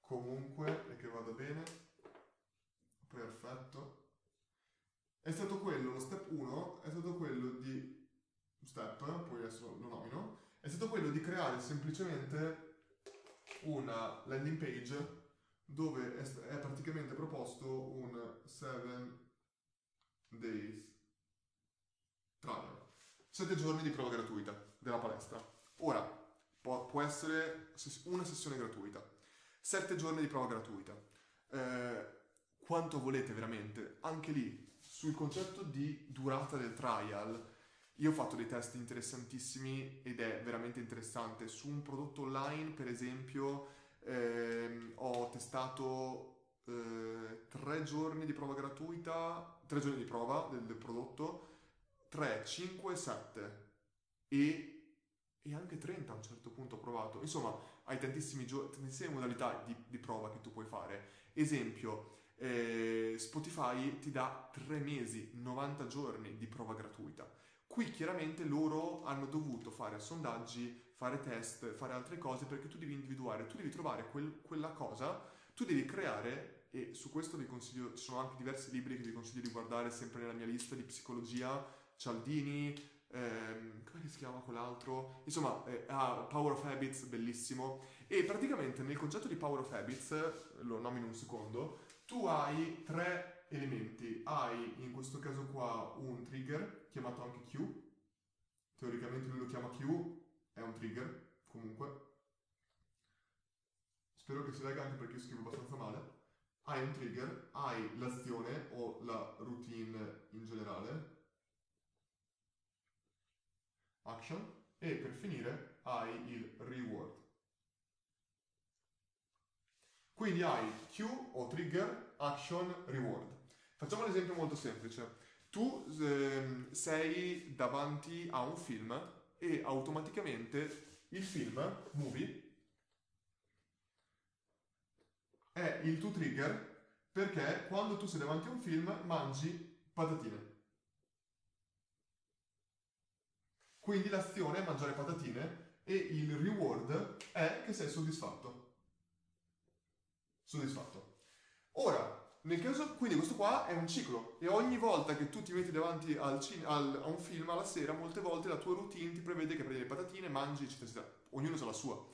comunque e che vada bene. Perfetto. È stato quello, lo step 1 è stato quello di step, poi adesso lo nomino, è stato quello di creare semplicemente una landing page dove è, praticamente proposto un 7 days trial, 7 giorni di prova gratuita della palestra. Ora, può, essere una sessione gratuita, 7 giorni di prova gratuita. Eh, quanto volete veramente? Anche lì, sul concetto di durata del trial, io ho fatto dei test interessantissimi ed è veramente interessante. Su un prodotto online, per esempio, ehm, ho testato eh, tre giorni di prova gratuita, tre giorni di prova del, del prodotto, 3, 5, 7 e, e, anche 30 a un certo punto ho provato. Insomma, hai tantissimi gio- tantissime modalità di, di, prova che tu puoi fare. Esempio, eh, Spotify ti dà 3 mesi, 90 giorni di prova gratuita. Qui chiaramente loro hanno dovuto fare sondaggi, fare test, fare altre cose perché tu devi individuare, tu devi trovare quel, quella cosa, tu devi creare, e su questo vi consiglio, ci sono anche diversi libri che vi consiglio di guardare sempre nella mia lista di psicologia, Cialdini, ehm, come si chiama quell'altro? Insomma, eh, ah, Power of Habits, bellissimo. E praticamente nel concetto di Power of Habits, lo nomino un secondo, tu hai tre elementi. Hai in questo caso qua un trigger chiamato anche Q. Teoricamente lui lo chiama Q, è un trigger comunque. Spero che si legga anche perché io scrivo abbastanza male. Hai un trigger, hai l'azione o la routine in generale, action, e per finire hai il reward. Quindi hai Q o trigger, action, reward. Facciamo un esempio molto semplice. Tu eh, sei davanti a un film e automaticamente il film, movie, è il tuo trigger perché quando tu sei davanti a un film mangi patatine. Quindi l'azione è mangiare patatine e il reward è che sei soddisfatto. Soddisfatto. Ora, nel caso, quindi questo qua è un ciclo e ogni volta che tu ti metti davanti al cin- al, a un film alla sera, molte volte la tua routine ti prevede che prendi le patatine, mangi, eccetera, eccetera. Ognuno ha la sua.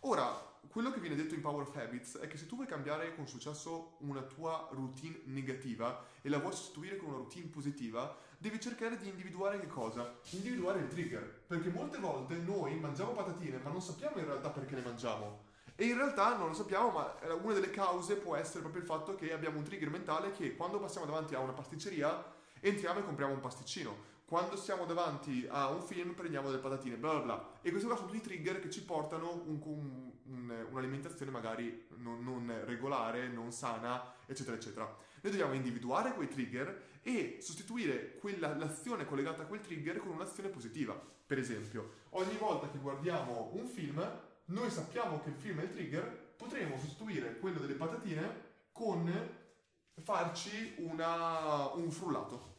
Ora, quello che viene detto in Power of Habits è che se tu vuoi cambiare con successo una tua routine negativa e la vuoi sostituire con una routine positiva, devi cercare di individuare che cosa? Individuare il trigger. Perché molte volte noi mangiamo patatine, ma non sappiamo in realtà perché le mangiamo. E in realtà non lo sappiamo, ma una delle cause può essere proprio il fatto che abbiamo un trigger mentale che quando passiamo davanti a una pasticceria entriamo e compriamo un pasticcino quando siamo davanti a un film prendiamo delle patatine, bla bla bla. E questi qua sono tutti trigger che ci portano un, un, un, un'alimentazione magari non, non, regolare, non sana, eccetera, eccetera. Noi dobbiamo individuare quei trigger e sostituire quella, l'azione collegata a quel trigger con un'azione positiva. Per esempio, ogni volta che guardiamo un film, noi sappiamo che il film è il trigger, potremo sostituire quello delle patatine con farci una, un frullato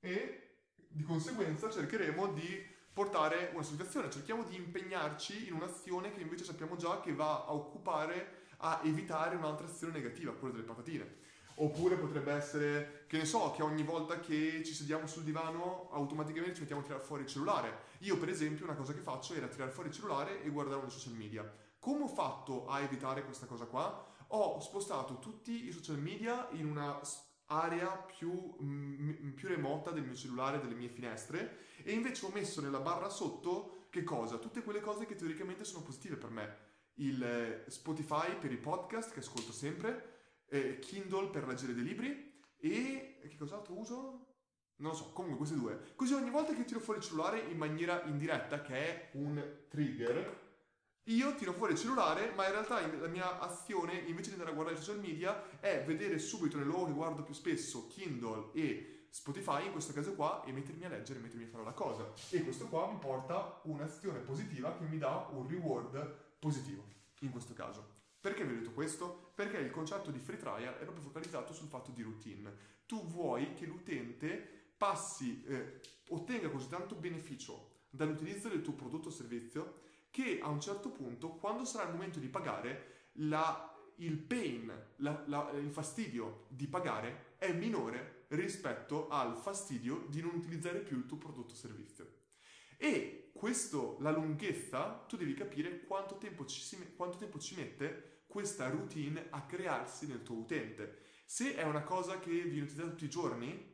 e di conseguenza cercheremo di portare una situazione, cerchiamo di impegnarci in un'azione che invece sappiamo già che va a occupare, a evitare un'altra azione negativa, quella delle patatine. Oppure potrebbe essere, che ne so, che ogni volta che ci sediamo sul divano automaticamente ci mettiamo a tirare fuori il cellulare. Io per esempio una cosa che faccio era tirare fuori il cellulare e guardare uno social media. Come ho fatto a evitare questa cosa qua? Ho spostato tutti i social media in una area più, m- più remota del mio cellulare, delle mie finestre e invece ho messo nella barra sotto che cosa? Tutte quelle cose che teoricamente sono positive per me. Il eh, Spotify per i podcast che ascolto sempre, eh, Kindle per leggere dei libri e che cos'altro uso? Non lo so, comunque queste due. Così ogni volta che tiro fuori il cellulare in maniera indiretta, che è un trigger, io tiro fuori il cellulare, ma in realtà la mia azione, invece di andare a guardare i social media, è vedere subito nel luogo che guardo più spesso, Kindle e Spotify, in questo caso qua, e mettermi a leggere, mettermi a fare la cosa. E questo qua mi porta un'azione positiva che mi dà un reward positivo, in questo caso. Perché vi ho detto questo? Perché il concetto di free trial è proprio focalizzato sul fatto di routine. Tu vuoi che l'utente passi, eh, ottenga così tanto beneficio dall'utilizzo del tuo prodotto o servizio che a un certo punto, quando sarà il momento di pagare, la, il pain, la, la, il fastidio di pagare è minore rispetto al fastidio di non utilizzare più il tuo prodotto o servizio. E questo, la lunghezza, tu devi capire quanto tempo, ci, quanto tempo ci mette questa routine a crearsi nel tuo utente. Se è una cosa che viene utilizzata tutti i giorni,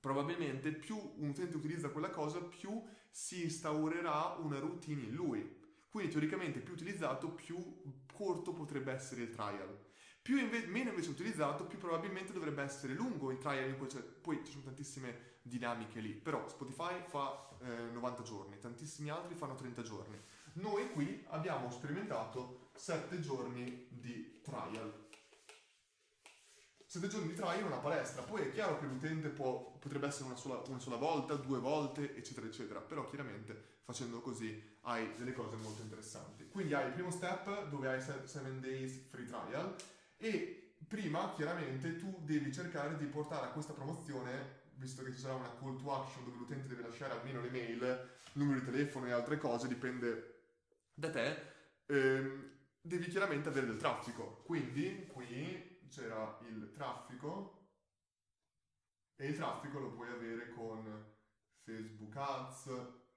probabilmente più un utente utilizza quella cosa, più si instaurerà una routine in lui. Quindi teoricamente più utilizzato, più corto potrebbe essere il trial. Più inve- meno invece utilizzato, più probabilmente dovrebbe essere lungo il trial, in cui c'è, poi ci sono tantissime dinamiche lì. Però Spotify fa eh, 90 giorni, tantissimi altri fanno 30 giorni. Noi qui abbiamo sperimentato 7 giorni di trial. 7 giorni di trial in una palestra. Poi è chiaro che l'utente può, potrebbe essere una sola, una sola volta, due volte, eccetera, eccetera. Però chiaramente facendo così hai delle cose molto interessanti. Quindi hai il primo step dove hai 7 days free trial e prima chiaramente tu devi cercare di portare a questa promozione, visto che ci sarà una call to action dove l'utente deve lasciare almeno l'email, numero di telefono e altre cose, dipende da te, ehm, devi chiaramente avere del traffico. Quindi qui c'era il traffico e il traffico lo puoi avere con Facebook Ads,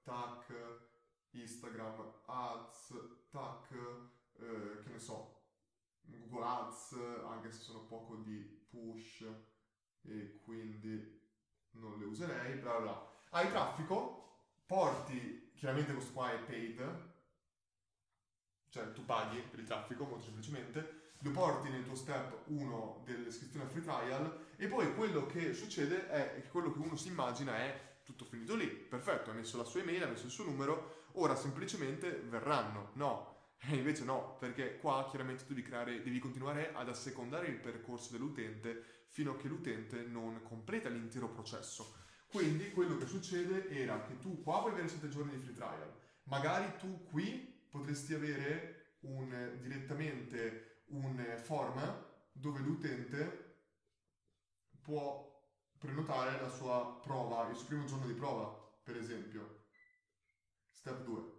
TAC, Instagram Ads, TAC, eh, che ne so, Google Ads, anche se sono poco di push e quindi non le userei, bla bla. Hai traffico, porti, chiaramente questo qua è paid, cioè tu paghi per il traffico molto semplicemente, lo porti nel tuo step 1 dell'iscrizione al free trial e poi quello che succede è che quello che uno si immagina è tutto finito lì, perfetto, ha messo la sua email, ha messo il suo numero, ora semplicemente verranno. No, e invece no, perché qua chiaramente tu devi, creare, devi continuare ad assecondare il percorso dell'utente fino a che l'utente non completa l'intero processo. Quindi quello che succede era che tu qua puoi avere 7 giorni di free trial, magari tu qui potresti avere un, direttamente un form dove l'utente può prenotare la sua prova, il suo primo giorno di prova, per esempio. Step 2.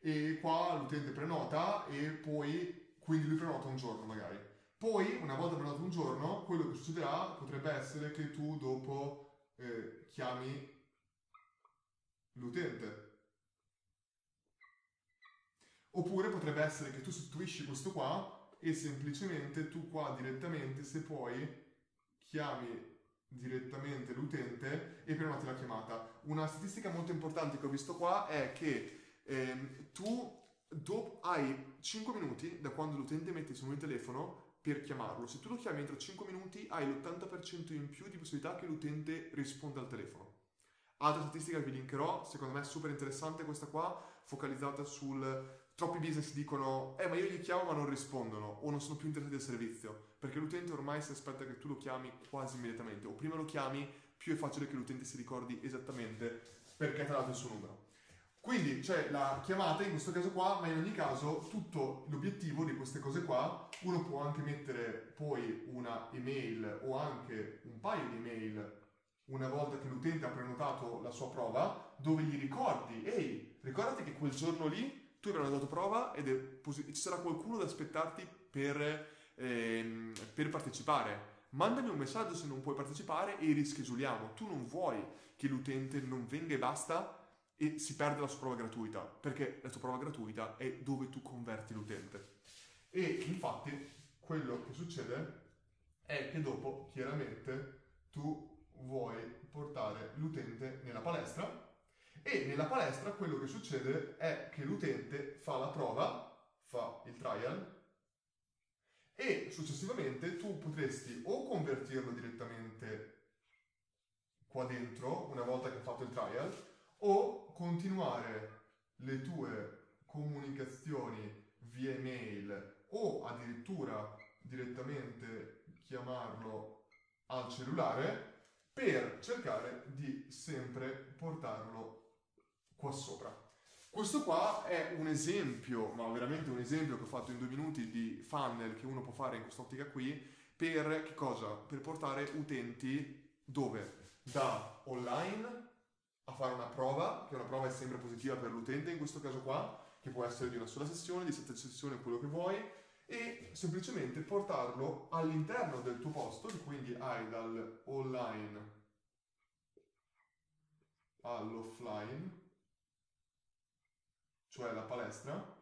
E qua l'utente prenota e poi, quindi lui prenota un giorno magari. Poi, una volta prenotato un giorno, quello che succederà potrebbe essere che tu dopo eh, chiami l'utente. Oppure potrebbe essere che tu sostituisci questo qua e semplicemente tu qua direttamente, se puoi, chiami direttamente l'utente e prenoti la chiamata. Una statistica molto importante che ho visto qua è che eh, tu do, hai 5 minuti da quando l'utente mette numero di telefono per chiamarlo. Se tu lo chiami entro 5 minuti hai l'80% in più di possibilità che l'utente risponda al telefono. Altra statistica che vi linkerò, secondo me è super interessante questa qua, focalizzata sul... Troppi business dicono, eh ma io gli chiamo ma non rispondono o non sono più interessati al servizio, perché l'utente ormai si aspetta che tu lo chiami quasi immediatamente, o prima lo chiami, più è facile che l'utente si ricordi esattamente perché ti ha dato il suo numero. Quindi c'è la chiamata in questo caso qua, ma in ogni caso tutto l'obiettivo di queste cose qua, uno può anche mettere poi una email o anche un paio di email una volta che l'utente ha prenotato la sua prova, dove gli ricordi, ehi, ricordati che quel giorno lì tu hai prenotato prova ed posi- ci sarà qualcuno da aspettarti per, ehm, per partecipare. Mandami un messaggio se non puoi partecipare e rischeduliamo. Tu non vuoi che l'utente non venga e basta e si perde la sua prova gratuita, perché la tua prova gratuita è dove tu converti l'utente. E infatti quello che succede è che dopo chiaramente tu vuoi portare l'utente nella palestra e nella palestra quello che succede è che l'utente fa la prova, fa il trial e successivamente tu potresti o convertirlo direttamente qua dentro una volta che ha fatto il trial o continuare le tue comunicazioni via email o addirittura direttamente chiamarlo al cellulare per cercare di sempre portarlo qua sopra. Questo qua è un esempio, ma veramente un esempio che ho fatto in due minuti di funnel che uno può fare in quest'ottica qui per che cosa? Per portare utenti dove? Da online a fare una prova, che una prova è sempre positiva per l'utente in questo caso qua, che può essere di una sola sessione, di sette sessioni, quello che vuoi, e semplicemente portarlo all'interno del tuo posto, quindi hai dal online all'offline, cioè la palestra,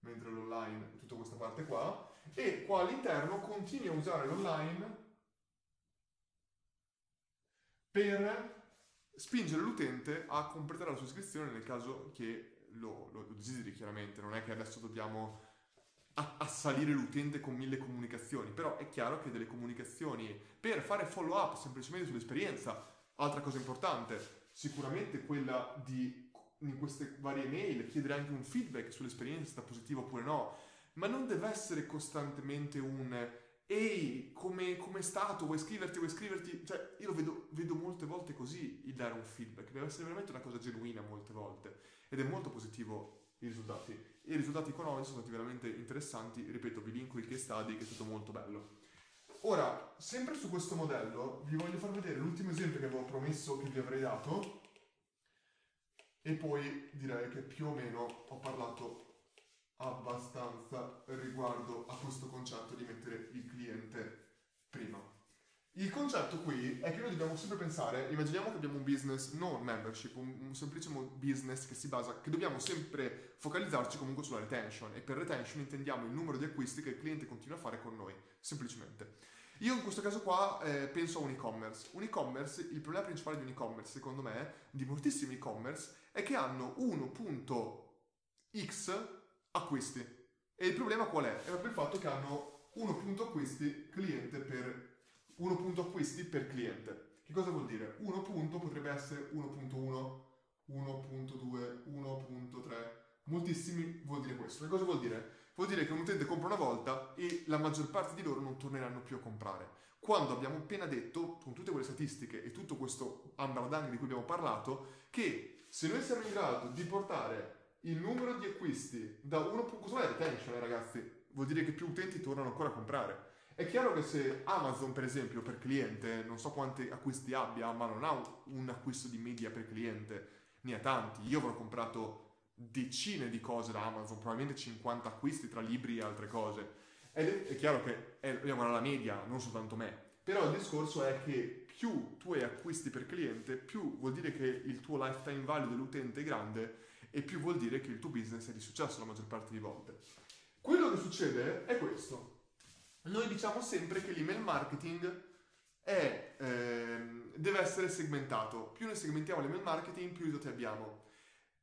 mentre l'online è tutta questa parte qua, e qua all'interno continui a usare l'online per spingere l'utente a completare la sua iscrizione nel caso che lo, lo, desideri chiaramente, non è che adesso dobbiamo assalire l'utente con mille comunicazioni, però è chiaro che delle comunicazioni per fare follow up semplicemente sull'esperienza, altra cosa importante, sicuramente quella di in queste varie mail chiedere anche un feedback sull'esperienza, se sta positiva oppure no, ma non deve essere costantemente un ehi, come è stato? Vuoi iscriverti? Vuoi iscriverti? Cioè, io lo vedo, vedo, molte volte così il dare un feedback, deve essere veramente una cosa genuina molte volte ed è molto positivo i risultati. I risultati economici sono stati veramente interessanti, ripeto, vi linko il case study che è stato molto bello. Ora, sempre su questo modello, vi voglio far vedere l'ultimo esempio che avevo promesso che vi avrei dato e poi direi che più o meno ho parlato abbastanza riguardo a questo concetto di mettere il cliente prima. Il concetto qui è che noi dobbiamo sempre pensare, immaginiamo che abbiamo un business, non membership, un, un semplice business che si basa, che dobbiamo sempre focalizzarci comunque sulla retention e per retention intendiamo il numero di acquisti che il cliente continua a fare con noi, semplicemente. Io in questo caso qua eh, penso a un e-commerce. Un e-commerce, il problema principale di un e-commerce, secondo me, di moltissimi e-commerce, è che hanno 1.x acquisti. E il problema qual è? È proprio il fatto che hanno 1 punto acquisti cliente per 1 punto acquisti per cliente. Che cosa vuol dire? 1 punto potrebbe essere 1.1, 1.2, 1.3. Moltissimi vuol dire questo. Che cosa vuol dire? Vuol dire che un utente compra una volta e la maggior parte di loro non torneranno più a comprare. Quando abbiamo appena detto, con tutte quelle statistiche e tutto questo ambardang di cui abbiamo parlato, che se noi siamo in grado di portare il numero di acquisti da 1. Cosa vuol dire retention, ragazzi? Vuol dire che più utenti tornano ancora a comprare. È chiaro che se Amazon, per esempio, per cliente, non so quanti acquisti abbia, ma non ha un, acquisto di media per cliente, ne ha tanti. Io avrò comprato decine di cose da Amazon, probabilmente 50 acquisti tra libri e altre cose. Ed è, chiaro che è, alla media, non soltanto me. Però il discorso è che più tu acquisti per cliente, più vuol dire che il tuo lifetime value dell'utente è grande e più vuol dire che il tuo business è di successo la maggior parte di volte. Quello che succede è questo. Noi diciamo sempre che l'email marketing è, ehm, deve essere segmentato. Più noi segmentiamo l'email marketing, più risultati abbiamo.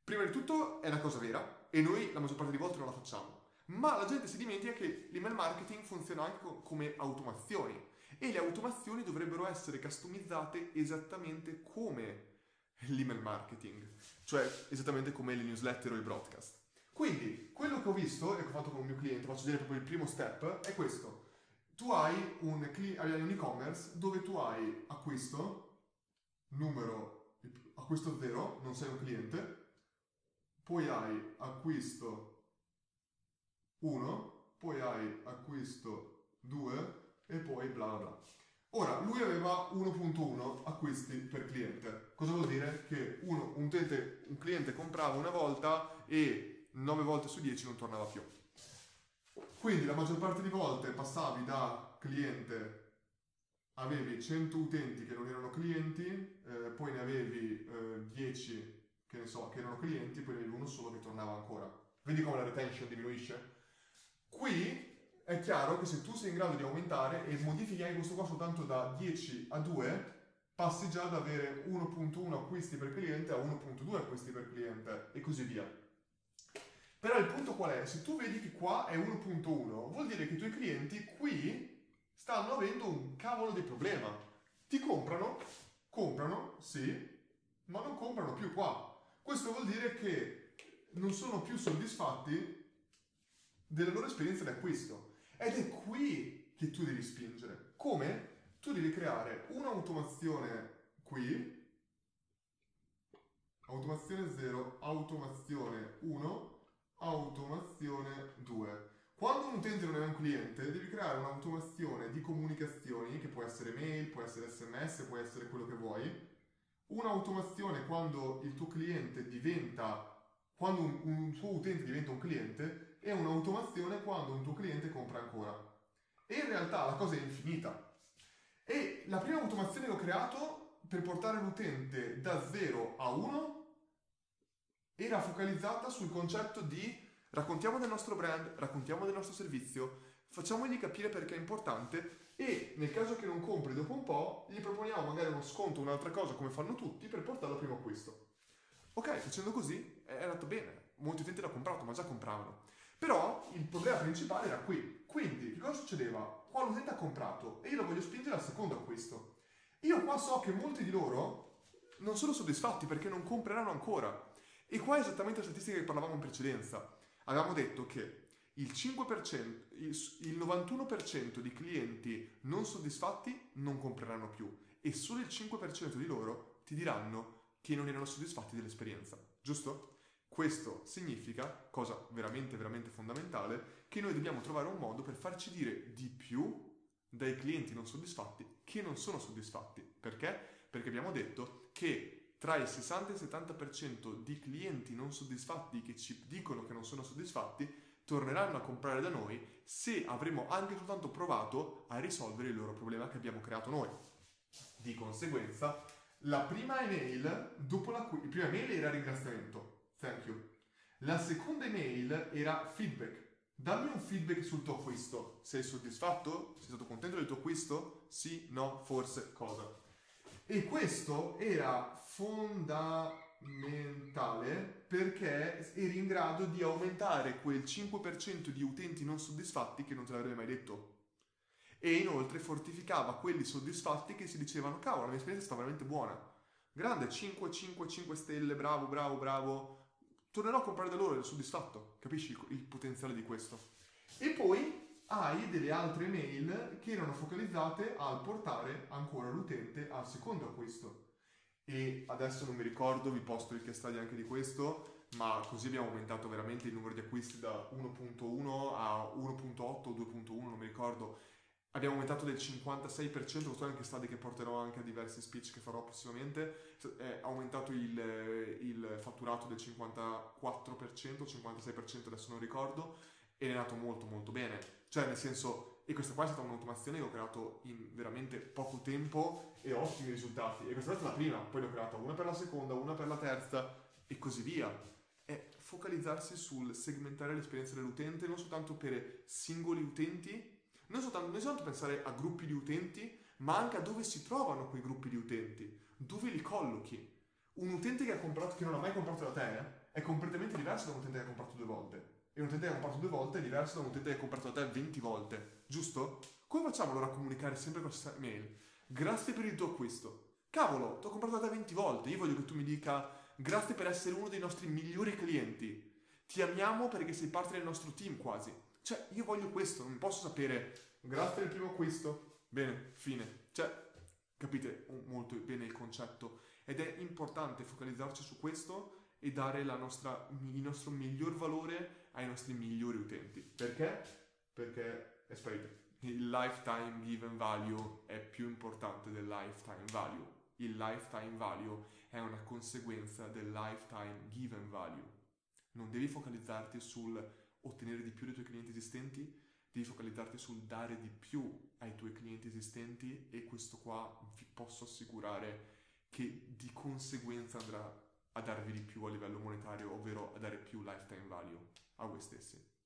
Prima di tutto è una cosa vera e noi la maggior parte di volte non la facciamo. Ma la gente si dimentica che l'email marketing funziona anche come automazioni e le automazioni dovrebbero essere customizzate esattamente come l'email marketing, cioè esattamente come le newsletter o i broadcast. Quindi, quello che ho visto e che ho fatto con un mio cliente, faccio vedere proprio il primo step, è questo. Tu hai un, un e-commerce dove tu hai acquisto, numero, acquisto 0, non sei un cliente, poi hai acquisto 1, poi hai acquisto 2 e poi bla bla. Ora, lui aveva 1.1 acquisti per cliente. Cosa vuol dire? Che uno, un, utente, un cliente comprava una volta e 9 volte su 10 non tornava più. Quindi la maggior parte di volte passavi da cliente, avevi 100 utenti che non erano clienti, eh, poi ne avevi eh, 10 che ne so, che erano clienti, poi ne avevi uno solo che tornava ancora. Vedi come la retention diminuisce? Qui è chiaro che se tu sei in grado di aumentare e modifichi anche questo qua soltanto da 10 a 2, passi già ad avere 1.1 acquisti per cliente a 1.2 acquisti per cliente e così via. Però il punto qual è? Se tu vedi che qua è 1.1, vuol dire che i tuoi clienti qui stanno avendo un cavolo di problema. Ti comprano, comprano, sì, ma non comprano più qua. Questo vuol dire che non sono più soddisfatti della loro esperienza di acquisto. Ed è qui che tu devi spingere. Come? Tu devi creare un'automazione qui, automazione 0, automazione 1, automazione 2. Quando un utente non è un cliente, devi creare un'automazione di comunicazioni, che può essere mail, può essere sms, può essere quello che vuoi. Un'automazione quando il tuo cliente diventa, quando un, un tuo utente diventa un cliente, e un'automazione quando un tuo cliente compra ancora. E in realtà la cosa è infinita. E la prima automazione che ho creato per portare l'utente da 0 a 1 era focalizzata sul concetto di raccontiamo del nostro brand, raccontiamo del nostro servizio, facciamogli capire perché è importante e nel caso che non compri dopo un po' gli proponiamo magari uno sconto un'altra cosa come fanno tutti per portarlo al primo acquisto. Ok, facendo così è andato bene, molti utenti l'hanno comprato ma già compravano. Però il problema principale era qui. Quindi, che cosa succedeva? Qua l'utente ha comprato e io lo voglio spingere al secondo acquisto. Io qua so che molti di loro non sono soddisfatti perché non compreranno ancora. E qua è esattamente la statistica che parlavamo in precedenza. Avevamo detto che il 5%, il 91% di clienti non soddisfatti non compreranno più e solo il 5% di loro ti diranno che non erano soddisfatti dell'esperienza, giusto? Questo significa, cosa veramente, veramente fondamentale, che noi dobbiamo trovare un modo per farci dire di più dai clienti non soddisfatti che non sono soddisfatti. Perché? Perché abbiamo detto che tra il 60 e il 70% di clienti non soddisfatti che ci dicono che non sono soddisfatti torneranno a comprare da noi se avremo anche soltanto provato a risolvere il loro problema che abbiamo creato noi. Di conseguenza, la prima email, dopo la cui, prima email era ringraziamento, thank you. La seconda email era feedback. Dammi un feedback sul tuo acquisto. Sei soddisfatto? Sei stato contento del tuo acquisto? Sì, no, forse, cosa? E questo era fondamentale perché eri in grado di aumentare quel 5% di utenti non soddisfatti che non te l'avrebbe mai detto. E inoltre fortificava quelli soddisfatti che si dicevano, cavolo, la mia esperienza sta veramente buona. Grande, 5, 5, 5 stelle, bravo, bravo, bravo. Tornerò a comprare da loro, ero soddisfatto. Capisci il, potenziale di questo? E poi hai delle altre mail che erano focalizzate al portare ancora l'utente al secondo acquisto e adesso non mi ricordo, vi posto il case study anche di questo, ma così abbiamo aumentato veramente il numero di acquisti da 1.1 a 1.8 o 2.1, non mi ricordo. Abbiamo aumentato del 56%, questo è anche study che porterò anche a diversi speech che farò prossimamente, è aumentato il, il fatturato del 54%, 56% adesso non ricordo, ed è nato molto molto bene. Cioè, nel senso, e questa qua è stata un'automazione che ho creato in veramente poco tempo e ottimi risultati. E questa è stata la prima, poi ne ho creata una per la seconda, una per la terza e così via. È focalizzarsi sul segmentare l'esperienza dell'utente non soltanto per singoli utenti, non soltanto, non soltanto pensare a gruppi di utenti, ma anche a dove si trovano quei gruppi di utenti, dove li collochi. Un utente che, comprato, che non ha mai comprato da te eh, è completamente diverso da un utente che ha comprato due volte. E un utente che ha comprato due volte è diverso da un utente che ha comprato da te 20 volte, giusto? Come facciamo allora a comunicare sempre con questa mail? Grazie per il tuo acquisto. Cavolo, ti ho comprato da te 20 volte. Io voglio che tu mi dica grazie per essere uno dei nostri migliori clienti. Ti amiamo perché sei parte del nostro team quasi. Cioè, io voglio questo, non posso sapere grazie il primo acquisto. Bene, fine. Cioè, capite molto bene il concetto. Ed è importante focalizzarci su questo e dare nostra, il nostro miglior valore ai nostri migliori utenti. Perché? Perché, aspetta, il lifetime given value è più importante del lifetime value. Il lifetime value è una conseguenza del lifetime given value. Non devi focalizzarti sul ottenere di più dai tuoi clienti esistenti, devi focalizzarti sul dare di più ai tuoi clienti esistenti e questo qua vi posso assicurare che di conseguenza andrà a darvi di più a livello monetario, ovvero a dare più lifetime value a voi stessi.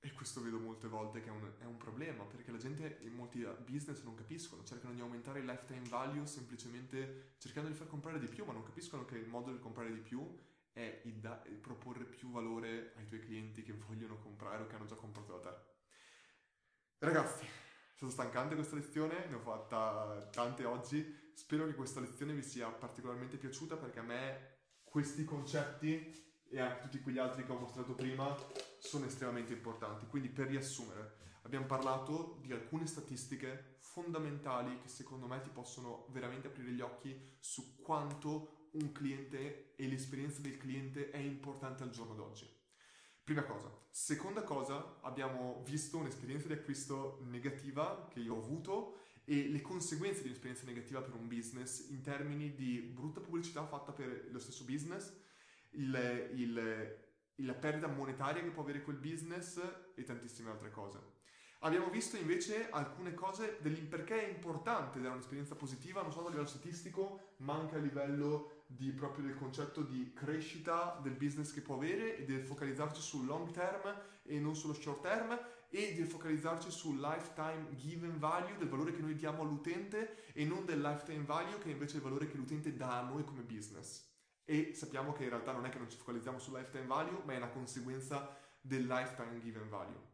E questo vedo molte volte che è un, è un, problema, perché la gente in molti business non capiscono, cercano di aumentare il lifetime value semplicemente cercando di far comprare di più, ma non capiscono che il modo di comprare di più è il, da, il proporre più valore ai tuoi clienti che vogliono comprare o che hanno già comprato da te. Ragazzi, stata stancante questa lezione, ne ho fatta tante oggi, spero che questa lezione vi sia particolarmente piaciuta perché a me questi concetti e anche tutti quegli altri che ho mostrato prima sono estremamente importanti. Quindi per riassumere, abbiamo parlato di alcune statistiche fondamentali che secondo me ti possono veramente aprire gli occhi su quanto un cliente e l'esperienza del cliente è importante al giorno d'oggi. Prima cosa. Seconda cosa, abbiamo visto un'esperienza di acquisto negativa che io ho avuto e le conseguenze di un'esperienza negativa per un business in termini di brutta pubblicità fatta per lo stesso business, il, il, la perdita monetaria che può avere quel business e tantissime altre cose. Abbiamo visto invece alcune cose del perché è importante dare un'esperienza positiva non solo a livello statistico, ma anche a livello di, proprio del concetto di crescita del business che può avere e del focalizzarci sul long term e non sullo short term e di focalizzarci sul lifetime given value, del valore che noi diamo all'utente e non del lifetime value che è invece il valore che l'utente dà a noi come business e sappiamo che in realtà non è che non ci focalizziamo sul lifetime value, ma è una conseguenza del lifetime given value.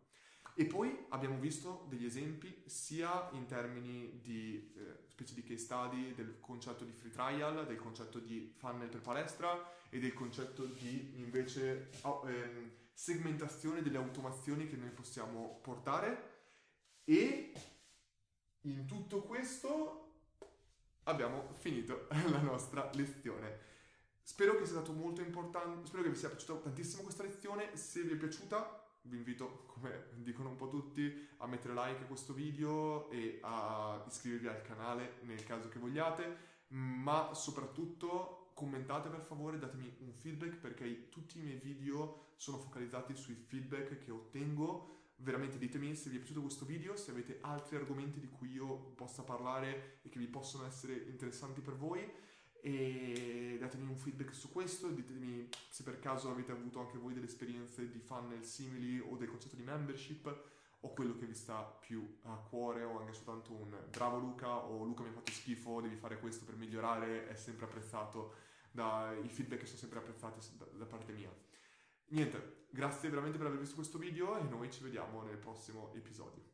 E poi abbiamo visto degli esempi sia in termini di eh, specie di case study del concetto di free trial, del concetto di funnel per palestra e del concetto di invece oh, ehm, segmentazione delle automazioni che noi possiamo portare e in tutto questo abbiamo finito la nostra lezione. Spero che sia stato molto importante, spero che vi sia piaciuta tantissimo questa lezione. Se vi è piaciuta, vi invito, come dicono un po' tutti, a mettere like a questo video e a iscrivervi al canale nel caso che vogliate, ma soprattutto commentate per favore, datemi un feedback perché tutti i miei video sono focalizzati sui feedback che ottengo. Veramente ditemi se vi è piaciuto questo video, se avete altri argomenti di cui io possa parlare e che vi possono essere interessanti per voi e datemi un feedback su questo, ditemi se per caso avete avuto anche voi delle esperienze di funnel simili o del concetto di membership o quello che vi sta più a cuore o anche soltanto un bravo Luca o Luca mi ha fatto schifo, devi fare questo per migliorare, è sempre apprezzato, da, i feedback sono sempre apprezzati da, da parte mia. Niente, grazie veramente per aver visto questo video e noi ci vediamo nel prossimo episodio.